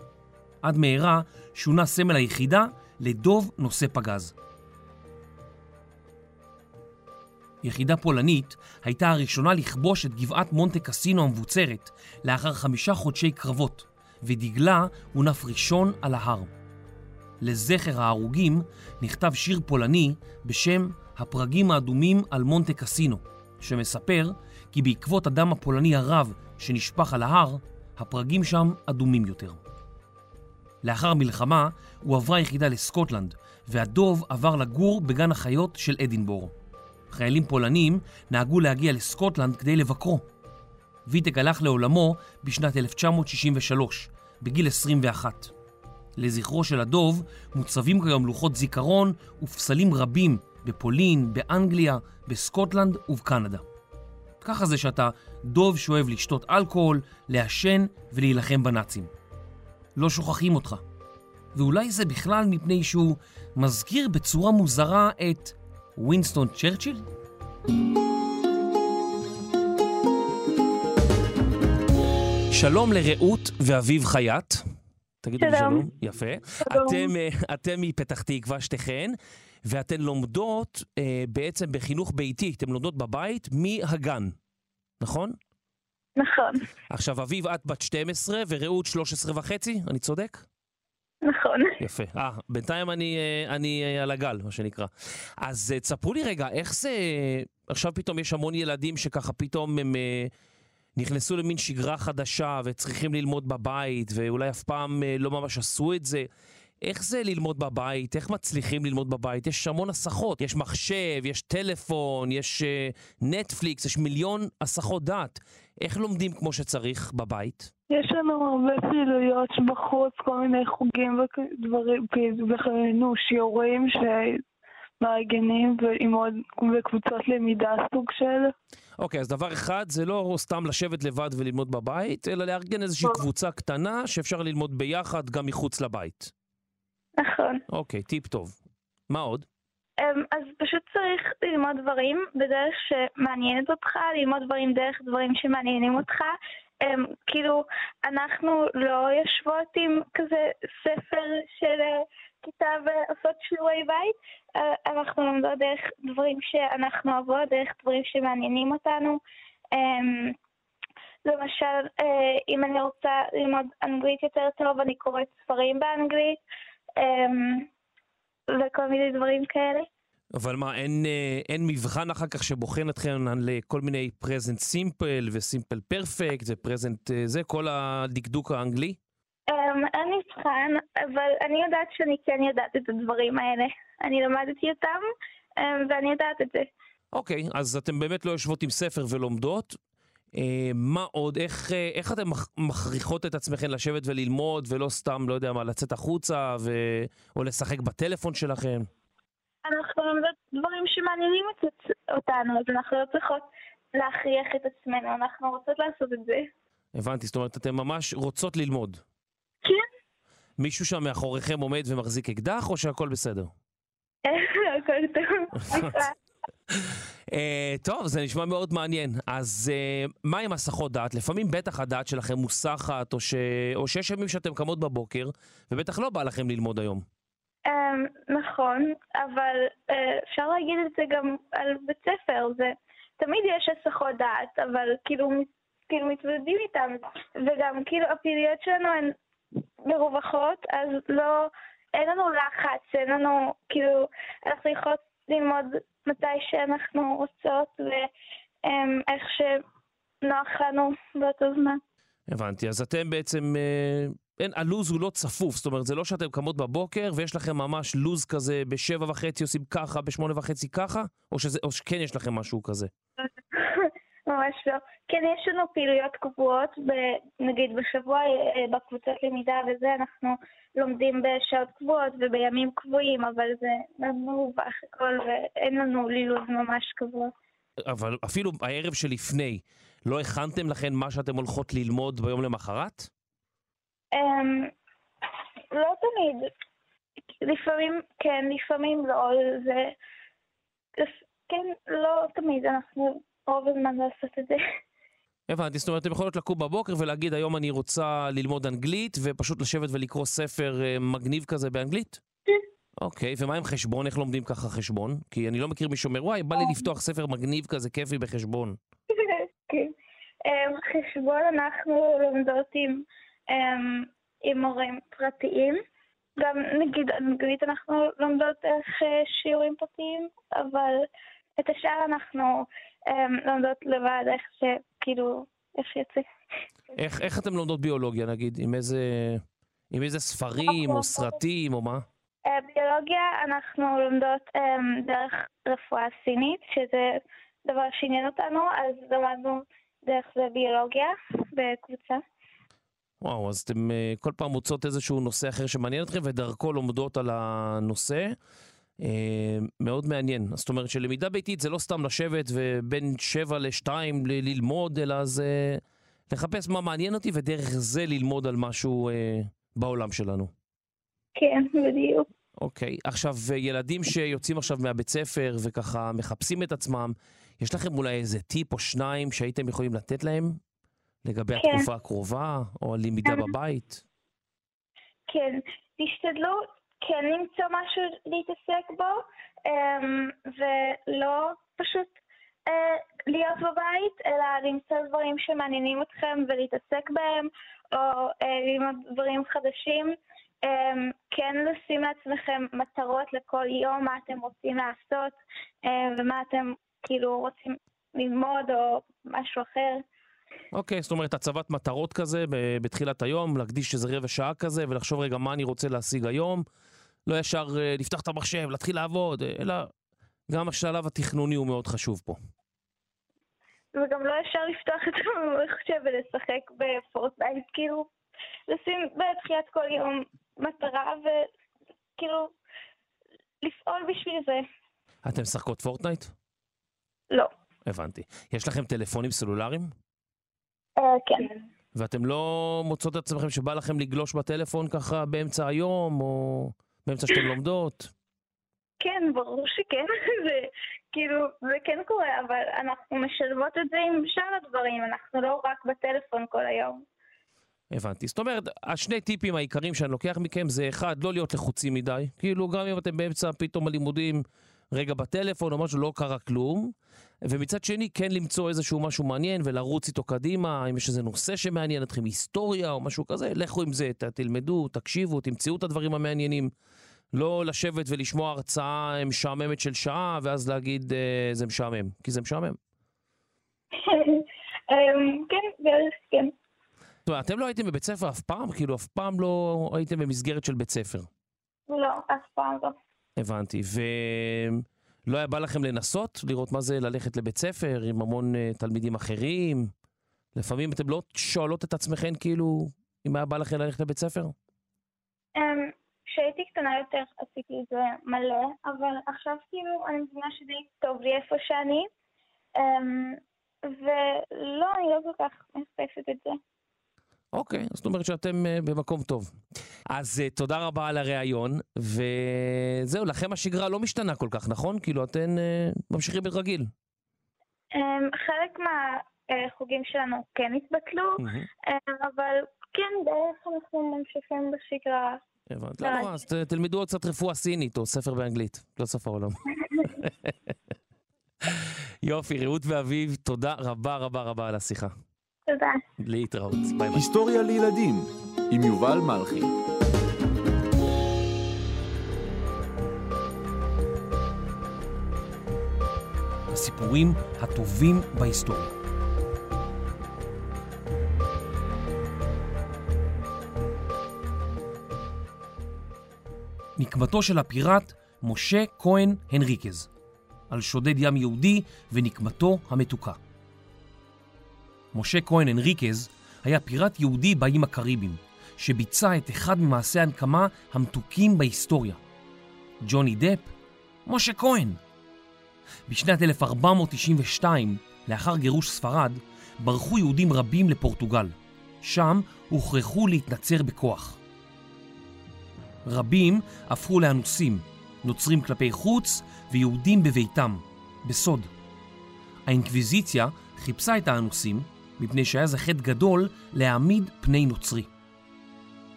עד מהרה שונה סמל היחידה לדוב נושא פגז. יחידה פולנית הייתה הראשונה לכבוש את גבעת מונטה קסינו המבוצרת לאחר חמישה חודשי קרבות, ודגלה הונף ראשון על ההר. לזכר ההרוגים נכתב שיר פולני בשם הפרגים האדומים על מונטה קסינו, שמספר כי בעקבות הדם הפולני הרב שנשפך על ההר, הפרגים שם אדומים יותר. לאחר המלחמה הועברה יחידה לסקוטלנד, והדוב עבר לגור בגן החיות של אדינבורו. חיילים פולנים נהגו להגיע לסקוטלנד כדי לבקרו. ויטק הלך לעולמו בשנת 1963, בגיל 21. לזכרו של הדוב מוצבים כיום לוחות זיכרון ופסלים רבים בפולין, באנגליה, בסקוטלנד ובקנדה. ככה זה שאתה דוב שאוהב לשתות אלכוהול, לעשן ולהילחם בנאצים. לא שוכחים אותך. ואולי זה בכלל מפני שהוא מזכיר בצורה מוזרה את ווינסטון צ'רצ'יל? שלום לרעות ואביב חייט. תגידו לי שלום. יפה. שלום. אתם, אה, אתם מפתח תקווה שתיכן, ואתן לומדות אה, בעצם בחינוך ביתי, אתן לומדות בבית מהגן, נכון? נכון, עכשיו, אביב, את בת 12 ורעות 13 וחצי, אני צודק? נכון. יפה. אה, בינתיים אני, אה, אני אה, על הגל, מה שנקרא. אז אה, תספרו לי רגע, איך זה... עכשיו פתאום יש המון ילדים שככה פתאום הם נכנסו למין שגרה חדשה וצריכים ללמוד בבית, ואולי אף פעם לא ממש עשו את זה. איך זה ללמוד בבית? איך מצליחים ללמוד בבית? יש המון הסחות, יש מחשב, יש טלפון, יש אה, נטפליקס, יש מיליון הסחות דעת. איך לומדים כמו שצריך בבית? יש לנו הרבה פעילויות בחוץ, כל מיני חוגים ודברים, נו, שיעורים שמארגנים ועם עוד וקבוצות למידה סוג של. אוקיי, אז דבר אחד זה לא סתם לשבת לבד וללמוד בבית, אלא לארגן איזושהי טוב. קבוצה קטנה שאפשר ללמוד ביחד גם מחוץ לבית. נכון. אוקיי, טיפ טוב. מה עוד? אמ, אז פשוט צריך ללמוד דברים בדרך שמעניינת אותך, ללמוד דברים דרך דברים שמעניינים אותך. אמ, כאילו, אנחנו לא יושבות עם כזה ספר של אה, כיתה ועושות שיעורי בית, אה, אנחנו לומדות דרך דברים שאנחנו אוהבות, דרך דברים שמעניינים אותנו. אמ, למשל, אה, אם אני רוצה ללמוד אנגלית יותר טוב, אני קוראת ספרים באנגלית. אמ, וכל מיני דברים כאלה. אבל מה, אין, אה, אין מבחן אחר כך שבוחן אתכם על אה, כל מיני פרזנט סימפל וסימפל פרפקט ופרזנט זה, כל הדקדוק האנגלי? Um, אין מבחן, אבל אני יודעת שאני כן יודעת את הדברים האלה. אני למדתי אותם, um, ואני יודעת את זה. אוקיי, אז אתם באמת לא יושבות עם ספר ולומדות. אה, מה עוד? איך, אה, איך אתן מכ- מכריחות את עצמכן לשבת וללמוד ולא סתם, לא יודע מה, לצאת החוצה ו... או לשחק בטלפון שלכם? אנחנו לומדות דברים שמעניינים את, אותנו, אז אנחנו לא צריכות להכריח את עצמנו, אנחנו רוצות לעשות את זה. הבנתי, זאת אומרת, אתן ממש רוצות ללמוד. כן. מישהו שם מאחוריכם עומד ומחזיק אקדח, או שהכל בסדר? הכל טוב. אה, טוב, זה נשמע מאוד מעניין. אז אה, מה עם הסחות דעת? לפעמים בטח הדעת שלכם מוסחת, או, ש... או שיש ימים שאתם קמות בבוקר, ובטח לא בא לכם ללמוד היום. אמ, נכון, אבל אה, אפשר להגיד את זה גם על בית ספר, זה תמיד יש הסחות דעת, אבל כאילו, כאילו מתמודדים איתם, וגם כאילו הפעילויות שלנו הן מרווחות, אז לא, אין לנו לחץ, אין לנו, כאילו, אנחנו יכולות ללמוד מתי שאנחנו רוצות, ואיך נוח לנו באותו זמן. הבנתי, אז אתם בעצם, אה, אין, הלו"ז הוא לא צפוף, זאת אומרת, זה לא שאתם קמות בבוקר ויש לכם ממש לו"ז כזה בשבע וחצי עושים ככה, בשמונה וחצי ככה, או, שזה, או שכן יש לכם משהו כזה? ממש לא. כן, יש לנו פעילויות קבועות, ב, נגיד בשבוע אה, בקבוצות למידה וזה, אנחנו לומדים בשעות קבועות ובימים קבועים, אבל זה מרווח הכל ואין לנו לילוז ממש קבוע. אבל אפילו הערב שלפני, לא הכנתם לכן מה שאתם הולכות ללמוד ביום למחרת? Um, לא תמיד. לפעמים כן, לפעמים לא. זה... כן, לא תמיד, אנחנו רוב הזמן לעשות את זה. הבנתי, זאת אומרת, אתם יכולות לקום בבוקר ולהגיד, היום אני רוצה ללמוד אנגלית, ופשוט לשבת ולקרוא ספר אה, מגניב כזה באנגלית? כן. אוקיי, ומה עם חשבון? איך לומדים ככה חשבון? כי אני לא מכיר מי שאומר, וואי, בא לי לפתוח ספר מגניב כזה, כיפי בחשבון. כן. אמ, חשבון אנחנו לומדות עם, אמ, עם מורים פרטיים. גם נגיד אנגלית אנחנו לומדות דרך אה, שיעורים פרטיים, אבל את השאר אנחנו אמ, לומדות לבד, איך שכאילו, איך שיוצא. איך, איך אתם לומדות ביולוגיה נגיד? עם איזה, עם איזה ספרים או סרטים או מה? אה, ביולוגיה אנחנו לומדות um, דרך רפואה סינית, שזה דבר שעניין אותנו, אז למדנו דרך זה ביולוגיה בקבוצה. וואו, אז אתם uh, כל פעם מוצאות איזשהו נושא אחר שמעניין אתכם ודרכו לומדות על הנושא. Uh, מאוד מעניין. זאת אומרת שלמידה ביתית זה לא סתם לשבת ובין שבע לשתיים ל- ללמוד, אלא זה לחפש מה מעניין אותי ודרך זה ללמוד על משהו uh, בעולם שלנו. כן, בדיוק. אוקיי, עכשיו ילדים שיוצאים עכשיו מהבית ספר וככה מחפשים את עצמם, יש לכם אולי איזה טיפ או שניים שהייתם יכולים לתת להם לגבי כן. התקופה הקרובה או הלמידה כן. בבית? כן, תשתדלו כן למצוא משהו להתעסק בו, אמ, ולא פשוט אה, להיות בבית, אלא למצוא דברים שמעניינים אתכם ולהתעסק בהם, או אה, ללמוד דברים חדשים. אמ, כן לשים לעצמכם מטרות לכל יום, מה אתם רוצים לעשות, אה, ומה אתם כאילו רוצים ללמוד או משהו אחר. אוקיי, זאת אומרת הצבת מטרות כזה בתחילת היום, להקדיש איזה רבע שעה כזה ולחשוב רגע מה אני רוצה להשיג היום. לא ישר אה, לפתוח את המחשב, להתחיל לעבוד, אה, אלא גם השלב התכנוני הוא מאוד חשוב פה. וגם לא ישר לפתוח את המחשב ולשחק בפורטנייט, כאילו, לשים בתחילת כל יום מטרה וכאילו לפעול בשביל זה. אתם משחקות פורטנייט? לא. הבנתי. יש לכם טלפונים סלולריים? אה, כן. ואתם לא מוצאות את עצמכם שבא לכם לגלוש בטלפון ככה באמצע היום, או באמצע שאתן לומדות? כן, ברור שכן, זה כאילו, זה כן קורה, אבל אנחנו משלבות את זה עם שאר הדברים, אנחנו לא רק בטלפון כל היום. הבנתי. זאת אומרת, השני טיפים העיקריים שאני לוקח מכם זה אחד, לא להיות לחוצים מדי. כאילו, גם אם אתם באמצע פתאום הלימודים, רגע בטלפון או משהו, לא קרה כלום. ומצד שני, כן למצוא איזשהו משהו מעניין ולרוץ איתו קדימה, אם יש איזה נושא שמעניין אתכם, היסטוריה או משהו כזה, לכו עם זה, ת- תלמדו, תקשיבו, תמצאו את הדברים המעניינים. לא לשבת ולשמוע הרצאה משעממת של שעה, ואז להגיד אה, זה משעמם, כי זה משעמם. אמ, כן, בערך כן. זאת אומרת, אתם לא הייתם בבית ספר אף פעם? כאילו, אף פעם לא הייתם במסגרת של בית ספר. לא, אף פעם לא. הבנתי. ולא היה בא לכם לנסות לראות מה זה ללכת לבית ספר עם המון uh, תלמידים אחרים? לפעמים אתם לא שואלות את עצמכם כאילו, אם היה בא לכם ללכת לבית ספר? אמ, כשהייתי קטנה יותר עשיתי את זה מלא, אבל עכשיו כאילו אני מבינה שדי טוב לי איפה שאני, אמ, ולא, אני לא כל כך מחפשת את זה. אוקיי, זאת אומרת שאתם uh, במקום טוב. אז uh, תודה רבה על הריאיון, וזהו, לכם השגרה לא משתנה כל כך, נכון? כאילו, אתן uh, ממשיכים ברגיל. אמ, חלק מהחוגים שלנו כן התבטלו. אמ, אבל כן, בערך אנחנו ממשיכים בשגרה. הבנת. לא נורא, אז ת- תלמדו עוד קצת רפואה סינית או ספר באנגלית, לא סוף העולם. יופי, רעות ואביב, תודה רבה רבה רבה על השיחה. תודה. להתראות. ביי ביי. היסטוריה לילדים עם יובל מלכי. הסיפורים הטובים בהיסטוריה. נקמתו של הפיראט משה כהן הנריקז, על שודד ים יהודי ונקמתו המתוקה. משה כהן הנריקז היה פיראט יהודי באיים הקריביים, שביצע את אחד ממעשי הנקמה המתוקים בהיסטוריה. ג'וני דפ, משה כהן. בשנת 1492, לאחר גירוש ספרד, ברחו יהודים רבים לפורטוגל. שם הוכרחו להתנצר בכוח. רבים הפכו לאנוסים, נוצרים כלפי חוץ ויהודים בביתם, בסוד. האינקוויזיציה חיפשה את האנוסים מפני שהיה זה חטא גדול להעמיד פני נוצרי.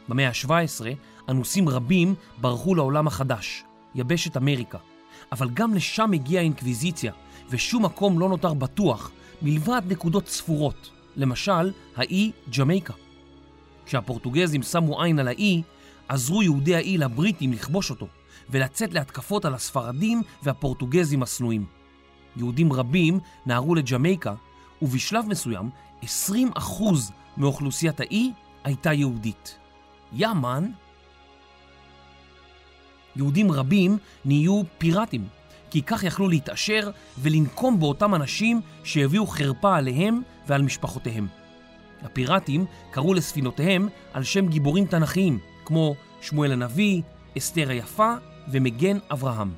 במאה ה-17 אנוסים רבים ברחו לעולם החדש, יבשת אמריקה, אבל גם לשם הגיעה האינקוויזיציה, ושום מקום לא נותר בטוח מלבד נקודות ספורות, למשל האי ג'מייקה. כשהפורטוגזים שמו עין על האי, עזרו יהודי האי לבריטים לכבוש אותו ולצאת להתקפות על הספרדים והפורטוגזים השנואים. יהודים רבים נהרו לג'מייקה, ובשלב מסוים 20% מאוכלוסיית האי הייתה יהודית. יאמן! יהודים רבים נהיו פיראטים, כי כך יכלו להתעשר ולנקום באותם אנשים שהביאו חרפה עליהם ועל משפחותיהם. הפיראטים קראו לספינותיהם על שם גיבורים תנכיים, כמו שמואל הנביא, אסתר היפה ומגן אברהם.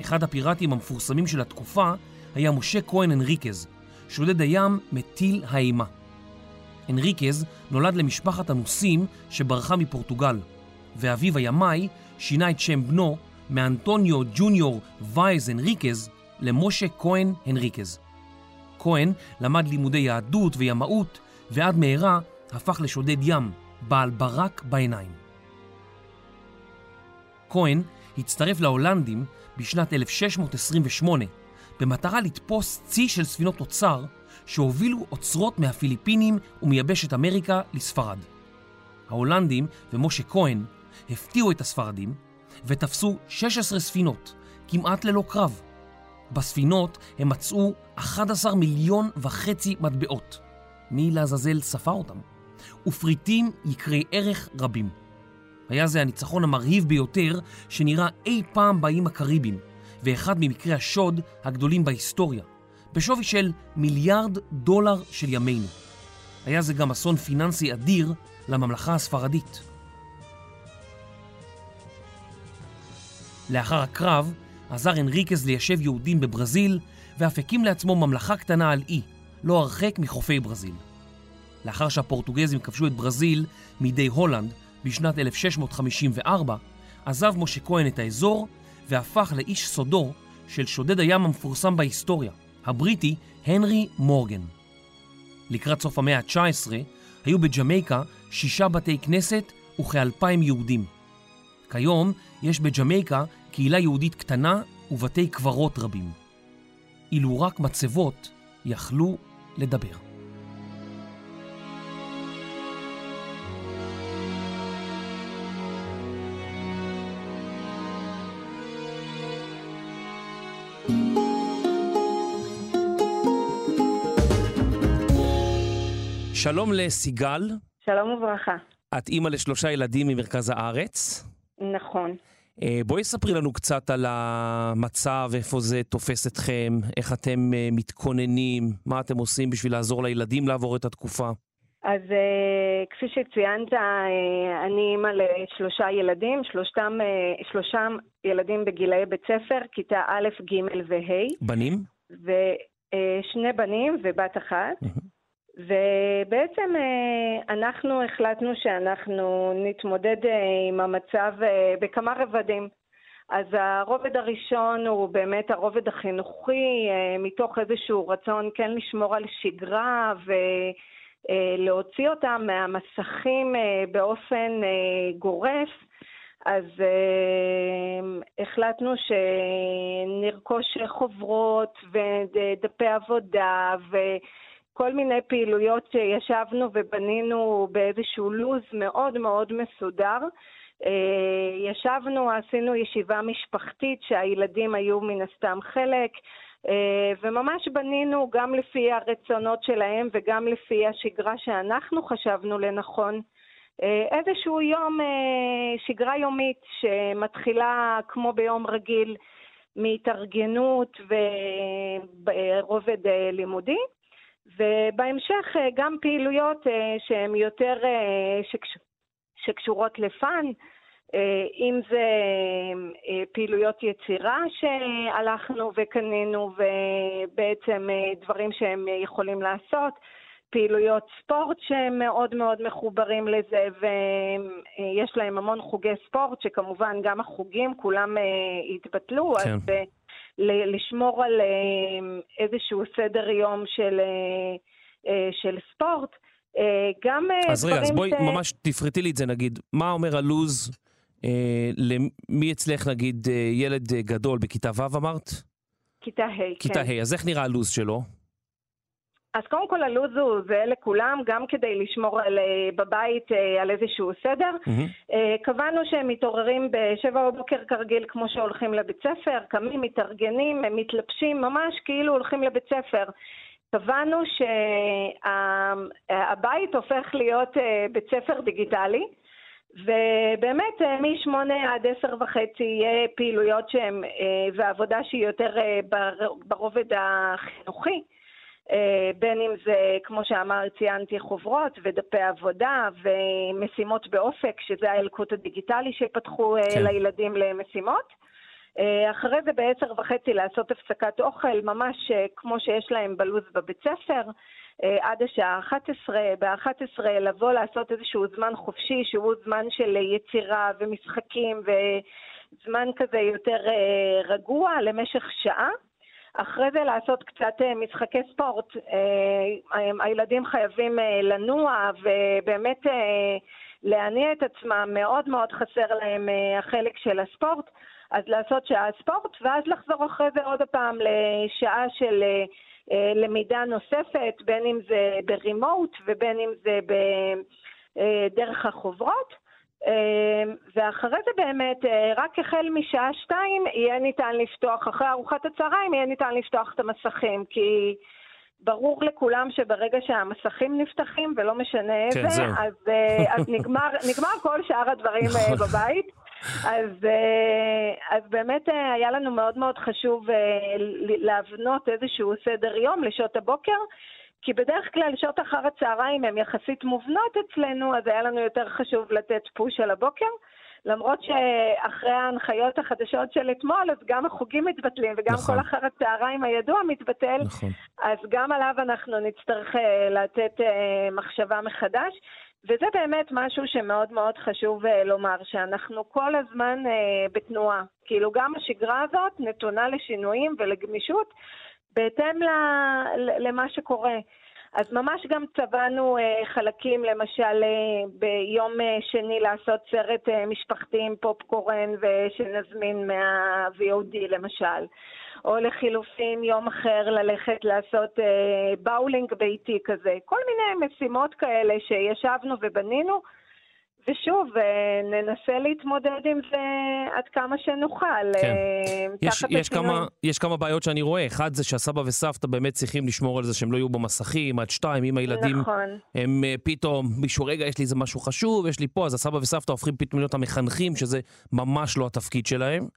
אחד הפיראטים המפורסמים של התקופה היה משה כהן הנריקז, שודד הים מטיל האימה. הנריקז נולד למשפחת אנוסים שברחה מפורטוגל, ואביו הימאי שינה את שם בנו מאנטוניו ג'וניור וייז הנריקז למשה כהן הנריקז. כהן למד לימודי יהדות וימאות, ועד מהרה הפך לשודד ים, בעל ברק בעיניים. כהן הצטרף להולנדים בשנת 1628 במטרה לתפוס צי של ספינות אוצר שהובילו אוצרות מהפיליפינים ומייבשת אמריקה לספרד. ההולנדים ומשה כהן הפתיעו את הספרדים ותפסו 16 ספינות, כמעט ללא קרב. בספינות הם מצאו 11 מיליון וחצי מטבעות. מי לעזאזל ספר אותם? ופריטים יקרי ערך רבים. היה זה הניצחון המרהיב ביותר שנראה אי פעם באיים הקריביים, ואחד ממקרי השוד הגדולים בהיסטוריה, בשווי של מיליארד דולר של ימינו. היה זה גם אסון פיננסי אדיר לממלכה הספרדית. לאחר הקרב עזר הנריקז ליישב יהודים בברזיל ואף הקים לעצמו ממלכה קטנה על אי, לא הרחק מחופי ברזיל. לאחר שהפורטוגזים כבשו את ברזיל מידי הולנד בשנת 1654, עזב משה כהן את האזור והפך לאיש סודו של שודד הים המפורסם בהיסטוריה, הבריטי הנרי מורגן. לקראת סוף המאה ה-19 היו בג'מייקה שישה בתי כנסת וכאלפיים יהודים. כיום יש בג'מייקה קהילה יהודית קטנה ובתי קברות רבים. אילו רק מצבות יכלו לדבר. שלום לסיגל. שלום וברכה. את אימא לשלושה ילדים ממרכז הארץ. נכון. אה, בואי ספרי לנו קצת על המצב, איפה זה תופס אתכם, איך אתם אה, מתכוננים, מה אתם עושים בשביל לעזור לילדים לעבור את התקופה. אז uh, כפי שציינת, אני אימא לשלושה ילדים, שלושתם, שלושם ילדים בגילאי בית ספר, כיתה א', ג' וה'. בנים? ושני בנים ובת אחת. Mm-hmm. ובעצם אה, אנחנו החלטנו שאנחנו נתמודד אה, עם המצב אה, בכמה רבדים. אז הרובד הראשון הוא באמת הרובד החינוכי, מתוך איזשהו רצון כן לשמור על שגרה ולהוציא אותם מהמסכים באופן גורף. אז החלטנו שנרכוש חוברות ודפי עבודה. כל מיני פעילויות שישבנו ובנינו באיזשהו לו"ז מאוד מאוד מסודר. אה, ישבנו, עשינו ישיבה משפחתית שהילדים היו מן הסתם חלק, אה, וממש בנינו גם לפי הרצונות שלהם וגם לפי השגרה שאנחנו חשבנו לנכון אה, איזשהו יום שגרה יומית שמתחילה כמו ביום רגיל מהתארגנות ורובד לימודי, ובהמשך גם פעילויות שהן יותר שקש... שקשורות לפאן, אם זה פעילויות יצירה שהלכנו וקנינו ובעצם דברים שהם יכולים לעשות, פעילויות ספורט שהם מאוד מאוד מחוברים לזה, ויש להם המון חוגי ספורט, שכמובן גם החוגים כולם התבטלו, כן. אז לשמור על uh, איזשהו סדר יום של, uh, uh, של ספורט. גם אז רגע, אז בואי ש... ממש תפרטי לי את זה נגיד. מה אומר הלו"ז uh, למי אצלך נגיד ילד גדול בכיתה ו' אמרת? כיתה ה', כן. כיתה ה', אז איך נראה הלו"ז שלו? אז קודם כל הלו"ז הוא זהה לכולם, גם כדי לשמור על, אה, בבית אה, על איזשהו סדר. Mm-hmm. קבענו שהם מתעוררים בשבע בבוקר כרגיל כמו שהולכים לבית ספר, קמים, מתארגנים, הם מתלבשים ממש כאילו הולכים לבית ספר. קבענו שהבית הופך להיות בית ספר דיגיטלי. ובאמת משמונה עד עשר וחצי יהיה פעילויות שהן, ועבודה שהיא יותר ברובד החינוכי. אה, בין אם זה, כמו שאמר, ציינתי, חוברות ודפי עבודה ומשימות באופק, שזה האלקוט הדיגיטלי שפתחו אה, כן. לילדים למשימות. אה, אחרי זה בעשר וחצי לעשות הפסקת אוכל, ממש כמו שיש להם בלו"ז בבית ספר, עד השעה 11. ב-11 לבוא לעשות איזשהו זמן חופשי, שהוא זמן של יצירה ומשחקים וזמן כזה יותר רגוע למשך שעה. אחרי זה לעשות קצת אה, משחקי ספורט. אה, הילדים חייבים אה, לנוע ובאמת להניע את עצמם, מאוד מאוד חסר להם החלק של הספורט. אז לעשות שעה ספורט, ואז לחזור אחרי זה עוד פעם לשעה של למידה נוספת, בין אם זה ברימוט ובין אם זה בדרך החוברות. אמ, ואחרי זה באמת, אה, רק החל משעה שתיים יהיה ניתן לפתוח, אחרי ארוחת הצהריים יהיה ניתן לפתוח את המסכים, כי ברור לכולם שברגע שהמסכים נפתחים, ולא משנה כן, איזה, אז, אה, אז נגמר, נגמר כל שאר הדברים אה, נכון. בבית. אז, אז באמת היה לנו מאוד מאוד חשוב להבנות איזשהו סדר יום לשעות הבוקר. כי בדרך כלל שעות אחר הצהריים הן יחסית מובנות אצלנו, אז היה לנו יותר חשוב לתת פוש על הבוקר. למרות שאחרי ההנחיות החדשות של אתמול, אז גם החוגים מתבטלים, וגם נכון. כל אחר הצהריים הידוע מתבטל, נכון. אז גם עליו אנחנו נצטרך uh, לתת uh, מחשבה מחדש. וזה באמת משהו שמאוד מאוד חשוב uh, לומר, שאנחנו כל הזמן בתנועה. כאילו גם השגרה הזאת נתונה לשינויים ולגמישות, בהתאם למה שקורה. אז ממש גם צבענו אה, חלקים, למשל אה, ביום אה, שני לעשות סרט משפחתי עם פופקורן ושנזמין מה-VOD למשל. או לחילופין יום אחר ללכת לעשות באולינג ביתי כזה. כל מיני משימות כאלה שישבנו ובנינו. ושוב, אה, ננסה להתמודד עם זה עד כמה שנוכל. כן. אה, יש, יש, כמה, יש כמה בעיות שאני רואה. אחד זה שהסבא וסבתא באמת צריכים לשמור על זה שהם לא יהיו במסכים עד שתיים, אם הילדים נכון. הם אה, פתאום, מישהו, רגע, יש לי איזה משהו חשוב, יש לי פה, אז הסבא וסבתא הופכים פתאום להיות המחנכים, שזה ממש לא התפקיד שלהם.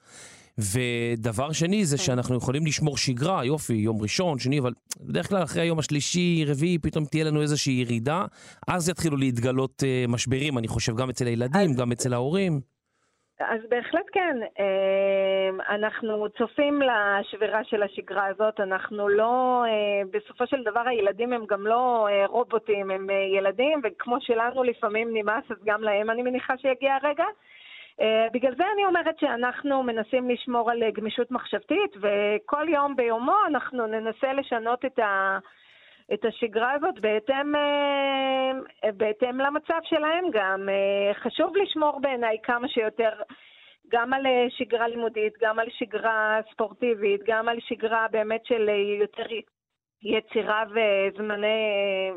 ודבר שני זה כן. שאנחנו יכולים לשמור שגרה, יופי, יום ראשון, שני, אבל בדרך כלל אחרי היום השלישי, רביעי, פתאום תהיה לנו איזושהי ירידה, אז יתחילו להתגלות uh, משברים, אני חושב, גם אצל הילדים. גם אצל ההורים. אז בהחלט כן. אה, אנחנו צופים לשבירה של השגרה הזאת, אנחנו לא, אה, בסופו של דבר הילדים הם גם לא רובוטים, הם ילדים, וכמו שלנו לפעמים נמאס, אז גם להם אני מניחה שיגיע הרגע. Uh, בגלל זה אני אומרת שאנחנו מנסים לשמור על גמישות מחשבתית, וכל יום ביומו אנחנו ננסה לשנות את, ה, את השגרה הזאת בהתאם, uh, בהתאם למצב שלהם גם. חשוב לשמור בעיניי כמה שיותר גם על שגרה לימודית, גם על שגרה ספורטיבית, גם על שגרה באמת של יותר יצירה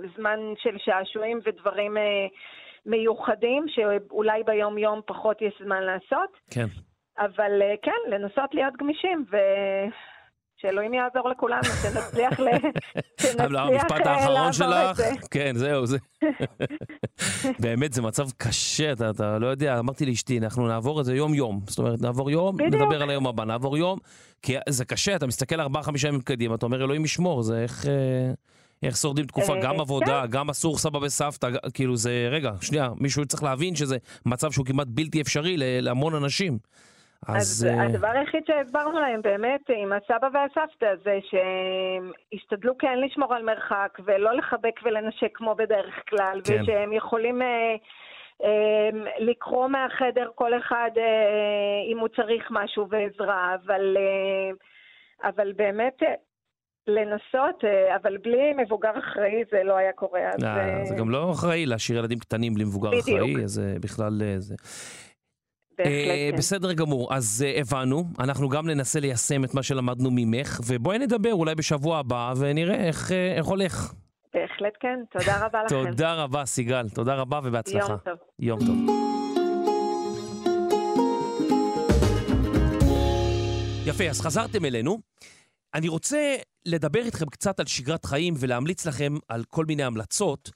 וזמן של שעשועים ודברים... מיוחדים, שאולי ביום-יום פחות יש זמן לעשות. כן. אבל אה, כן, לנסות להיות גמישים, שאלוהים יעזור לכולנו, שנצליח ל... שנצליח המשפט אה, האחרון שלך. כן, זהו, זה. באמת, זה מצב קשה, אתה, אתה לא יודע, אמרתי לאשתי, אנחנו נעבור את זה יום-יום. זאת אומרת, נעבור יום, בדיוק. נדבר על היום הבא, נעבור יום, כי זה קשה, אתה מסתכל ארבעה-חמישה ימים קדימה, אתה אומר, אלוהים ישמור, זה איך... איך שורדים תקופה, אה, גם כן. עבודה, גם אסור סבא וסבתא, כאילו זה, רגע, שנייה, מישהו צריך להבין שזה מצב שהוא כמעט בלתי אפשרי להמון אנשים. אז אז אה, הדבר היחיד שהסברנו להם באמת עם הסבא והסבתא זה שהם ישתדלו כן לשמור על מרחק ולא לחבק ולנשק כמו בדרך כלל, כן. ושהם יכולים אה, אה, לקרוא מהחדר כל אחד אה, אם הוא צריך משהו ועזרה, אבל, אה, אבל באמת לנסות, אה, אבל בלי מבוגר אחראי זה לא היה קורה. אז, אה, אה, זה גם לא אחראי להשאיר ילדים קטנים בלי מבוגר בדיוק. אחראי, זה בכלל זה. בהחלט כן. בסדר גמור, אז הבנו, אנחנו גם ננסה ליישם את מה שלמדנו ממך, ובואי נדבר אולי בשבוע הבא ונראה איך איך הולך. בהחלט כן, תודה רבה לכם. תודה רבה, סיגל, תודה רבה ובהצלחה. יום טוב. יום טוב. יפה, אז חזרתם אלינו. אני רוצה לדבר איתכם קצת על שגרת חיים ולהמליץ לכם על כל מיני המלצות.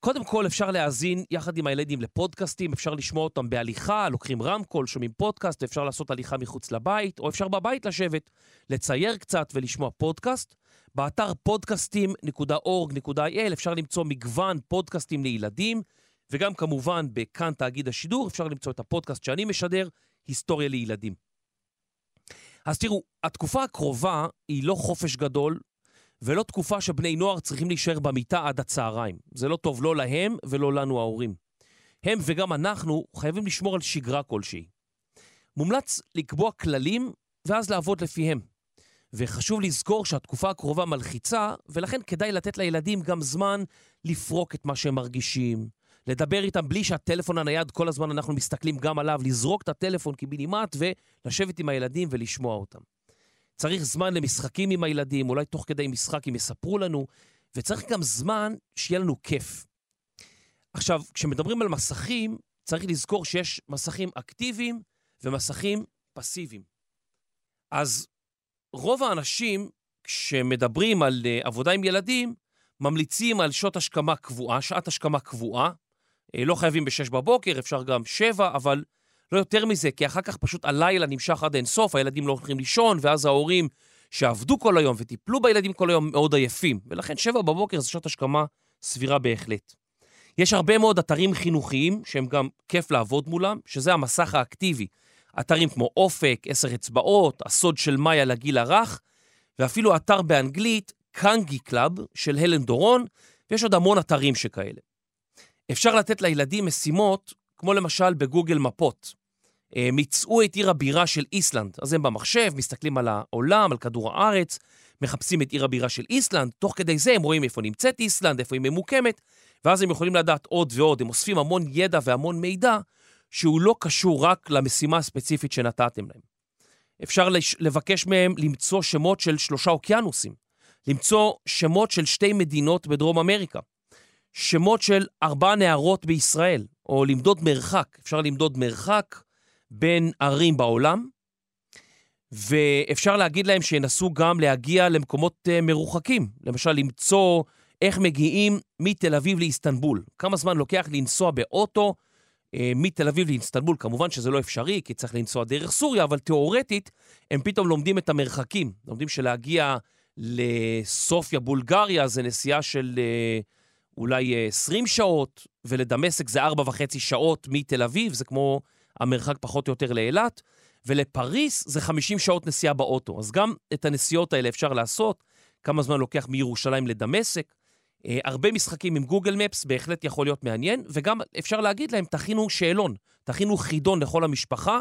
קודם כל, אפשר להאזין יחד עם הילדים לפודקאסטים, אפשר לשמוע אותם בהליכה, לוקחים רמקול, שומעים פודקאסט, אפשר לעשות הליכה מחוץ לבית, או אפשר בבית לשבת, לצייר קצת ולשמוע פודקאסט. באתר podcastim.org.il אפשר למצוא מגוון פודקאסטים לילדים, וגם כמובן בכאן תאגיד השידור אפשר למצוא את הפודקאסט שאני משדר, היסטוריה לילדים. אז תראו, התקופה הקרובה היא לא חופש גדול, ולא תקופה שבני נוער צריכים להישאר במיטה עד הצהריים. זה לא טוב לא להם ולא לנו ההורים. הם וגם אנחנו חייבים לשמור על שגרה כלשהי. מומלץ לקבוע כללים ואז לעבוד לפיהם. וחשוב לזכור שהתקופה הקרובה מלחיצה, ולכן כדאי לתת לילדים גם זמן לפרוק את מה שהם מרגישים, לדבר איתם בלי שהטלפון הנייד, כל הזמן אנחנו מסתכלים גם עליו, לזרוק את הטלפון קיבינימט ולשבת עם הילדים ולשמוע אותם. צריך זמן למשחקים עם הילדים, אולי תוך כדי משחק הם יספרו לנו, וצריך גם זמן שיהיה לנו כיף. עכשיו, כשמדברים על מסכים, צריך לזכור שיש מסכים אקטיביים ומסכים פסיביים. אז רוב האנשים, כשמדברים על uh, עבודה עם ילדים, ממליצים על שעות השכמה קבועה, שעת השכמה קבועה. Uh, לא חייבים ב-6 בבוקר, אפשר גם 7, אבל לא יותר מזה, כי אחר כך פשוט הלילה נמשך עד אינסוף, הילדים לא הולכים לישון, ואז ההורים שעבדו כל היום וטיפלו בילדים כל היום מאוד עייפים. ולכן 7 בבוקר זה שעות השכמה סבירה בהחלט. יש הרבה מאוד אתרים חינוכיים שהם גם כיף לעבוד מולם, שזה המסך האקטיבי. אתרים כמו אופק, עשר אצבעות, הסוד של מאיה לגיל הרך, ואפילו אתר באנגלית, Kangi Club של הלן דורון, ויש עוד המון אתרים שכאלה. אפשר לתת לילדים משימות, כמו למשל בגוגל מפות. הם ימצאו את עיר הבירה של איסלנד, אז הם במחשב, מסתכלים על העולם, על כדור הארץ, מחפשים את עיר הבירה של איסלנד, תוך כדי זה הם רואים איפה נמצאת איסלנד, איפה היא ממוקמת, ואז הם יכולים לדעת עוד ועוד, הם אוספים המון ידע והמון מידע, שהוא לא קשור רק למשימה הספציפית שנתתם להם. אפשר לבקש מהם למצוא שמות של שלושה אוקיינוסים, למצוא שמות של שתי מדינות בדרום אמריקה, שמות של ארבע נערות בישראל, או למדוד מרחק. אפשר למדוד מרחק בין ערים בעולם, ואפשר להגיד להם שינסו גם להגיע למקומות אה, מרוחקים. למשל, למצוא איך מגיעים מתל אביב לאיסטנבול. כמה זמן לוקח לנסוע באוטו אה, מתל אביב לאיסטנבול. כמובן שזה לא אפשרי, כי צריך לנסוע דרך סוריה, אבל תיאורטית הם פתאום לומדים את המרחקים. לומדים שלהגיע לסופיה, בולגריה, זה נסיעה של אה, אולי אה, 20 שעות, ולדמשק זה 4 וחצי שעות מתל אביב, זה כמו המרחק פחות או יותר לאילת, ולפריס זה 50 שעות נסיעה באוטו. אז גם את הנסיעות האלה אפשר לעשות, כמה זמן לוקח מירושלים לדמשק. אה, הרבה משחקים עם גוגל מפס בהחלט יכול להיות מעניין, וגם אפשר להגיד להם, תכינו שאלון, תכינו חידון לכל המשפחה,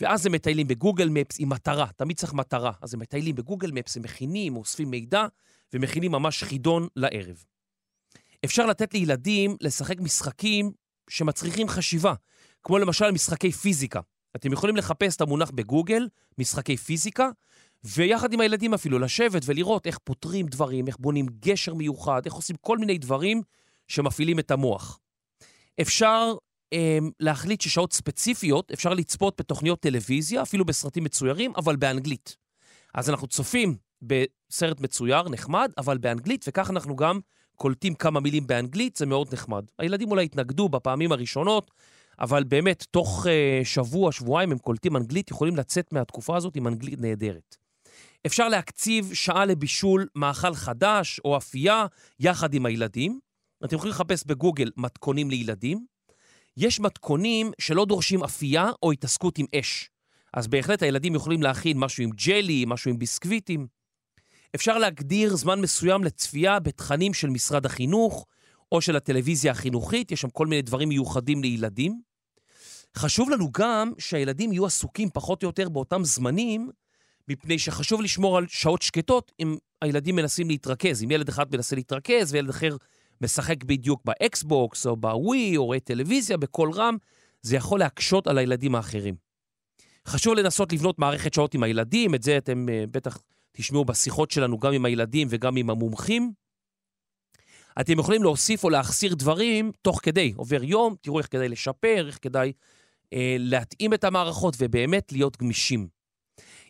ואז הם מטיילים בגוגל מפס עם מטרה, תמיד צריך מטרה. אז הם מטיילים בגוגל מפס, הם מכינים, אוספים מידע, ומכינים ממש חידון לערב. אפשר לתת לילדים לשחק משחקים שמצריכים חשיבה, כמו למשל משחקי פיזיקה. אתם יכולים לחפש את המונח בגוגל, משחקי פיזיקה, ויחד עם הילדים אפילו לשבת ולראות איך פותרים דברים, איך בונים גשר מיוחד, איך עושים כל מיני דברים שמפעילים את המוח. אפשר אה, להחליט ששעות ספציפיות אפשר לצפות בתוכניות טלוויזיה, אפילו בסרטים מצוירים, אבל באנגלית. אז אנחנו צופים בסרט מצויר, נחמד, אבל באנגלית, וכך אנחנו גם קולטים כמה מילים באנגלית, זה מאוד נחמד. הילדים אולי התנגדו בפעמים הראשונות, אבל באמת, תוך uh, שבוע, שבועיים הם קולטים אנגלית, יכולים לצאת מהתקופה הזאת עם אנגלית נהדרת. אפשר להקציב שעה לבישול מאכל חדש או אפייה יחד עם הילדים. אתם יכולים לחפש בגוגל מתכונים לילדים. יש מתכונים שלא דורשים אפייה או התעסקות עם אש. אז בהחלט הילדים יכולים להכין משהו עם ג'לי, משהו עם ביסקוויטים. אפשר להגדיר זמן מסוים לצפייה בתכנים של משרד החינוך או של הטלוויזיה החינוכית, יש שם כל מיני דברים מיוחדים לילדים. חשוב לנו גם שהילדים יהיו עסוקים פחות או יותר באותם זמנים, מפני שחשוב לשמור על שעות שקטות אם הילדים מנסים להתרכז. אם ילד אחד מנסה להתרכז וילד אחר משחק בדיוק ב Xbox או בווי או רואה טלוויזיה בקול רם, זה יכול להקשות על הילדים האחרים. חשוב לנסות לבנות מערכת שעות עם הילדים, את זה אתם אה, בטח תשמעו בשיחות שלנו גם עם הילדים וגם עם המומחים. אתם יכולים להוסיף או להחסיר דברים תוך כדי, עובר יום, תראו איך כדאי לשפר, איך כדאי אה, להתאים את המערכות ובאמת להיות גמישים.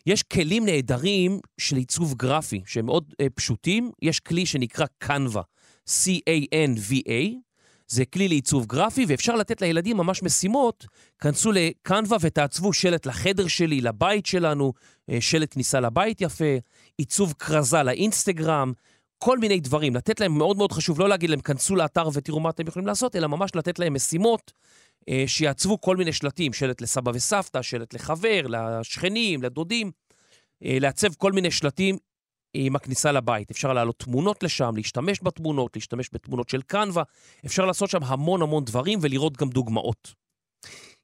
יש כלים נהדרים של עיצוב גרפי שהם מאוד אה, פשוטים, יש כלי שנקרא Canva, C-A-N-V-A, זה כלי לעיצוב גרפי ואפשר לתת לילדים ממש משימות, כנסו לקנווה ותעצבו שלט לחדר שלי, לבית שלנו, אה, שלט כניסה לבית יפה, עיצוב כרזה לאינסטגרם, כל מיני דברים. לתת להם מאוד מאוד חשוב, לא להגיד להם, כנסו לאתר ותראו מה אתם יכולים לעשות, אלא ממש לתת להם משימות אה, שיעצבו כל מיני שלטים, שלט לסבא וסבתא, שלט לחבר, לשכנים, לדודים, אה, לעצב כל מיני שלטים עם הכניסה לבית. אפשר להעלות תמונות לשם, להשתמש בתמונות, להשתמש בתמונות של קנווה, אפשר לעשות שם המון המון דברים ולראות גם דוגמאות.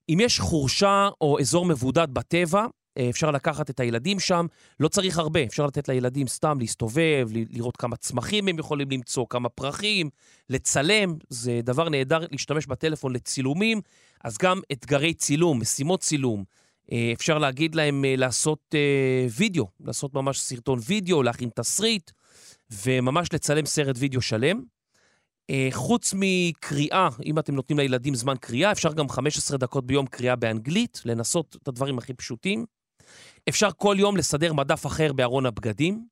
אם יש חורשה או אזור מבודד בטבע, אפשר לקחת את הילדים שם, לא צריך הרבה, אפשר לתת לילדים סתם להסתובב, לראות כמה צמחים הם יכולים למצוא, כמה פרחים, לצלם, זה דבר נהדר להשתמש בטלפון לצילומים, אז גם אתגרי צילום, משימות צילום. אה, אפשר להגיד להם אה, לעשות וידאו, לעשות ממש סרטון וידאו, להכין תסריט, וממש לצלם סרט וידאו שלם. חוץ מקריאה, אם אתם נותנים לילדים זמן קריאה, אפשר גם 15 דקות ביום קריאה באנגלית, לנסות את הדברים הכי פשוטים. אפשר כל יום לסדר מדף אחר בארון הבגדים.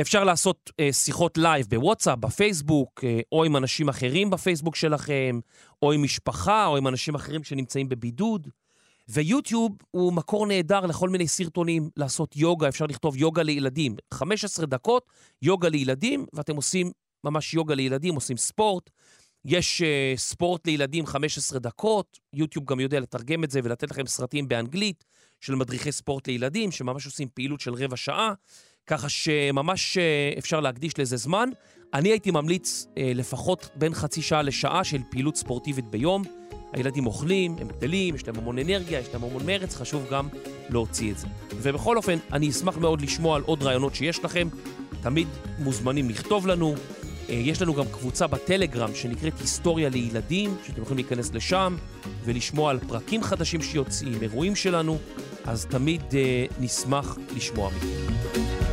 אפשר לעשות אה, שיחות live בוואטסאפ, בפייסבוק, אה, או עם אנשים אחרים בפייסבוק שלכם, או עם משפחה, או עם אנשים אחרים שנמצאים בבידוד. ויוטיוב הוא מקור נהדר לכל מיני סרטונים, לעשות יוגה, אפשר לכתוב יוגה לילדים. 15 דקות, יוגה לילדים, ואתם עושים ממש יוגה לילדים, עושים ספורט. יש אה, ספורט לילדים 15 דקות, יוטיוב גם יודע לתרגם את זה ולתת לכם סרטים באנגלית. של מדריכי ספורט לילדים, שממש עושים פעילות של רבע שעה, ככה שממש אה, אפשר להקדיש לזה זמן. אני הייתי ממליץ אה, לפחות בין חצי שעה לשעה של פעילות ספורטיבית ביום. הילדים אוכלים, הם גדלים, יש להם המון אנרגיה, יש להם המון מרץ, חשוב גם להוציא את זה. ובכל אופן, אני אשמח מאוד לשמוע על עוד רעיונות שיש לכם. תמיד מוזמנים לכתוב לנו. אה, יש לנו גם קבוצה בטלגרם שנקראת היסטוריה לילדים, שאתם יכולים להיכנס לשם ולשמוע על פרקים חדשים שיוצאים, אירועים שלנו. אז תמיד אה, נשמח לשמוע מכם.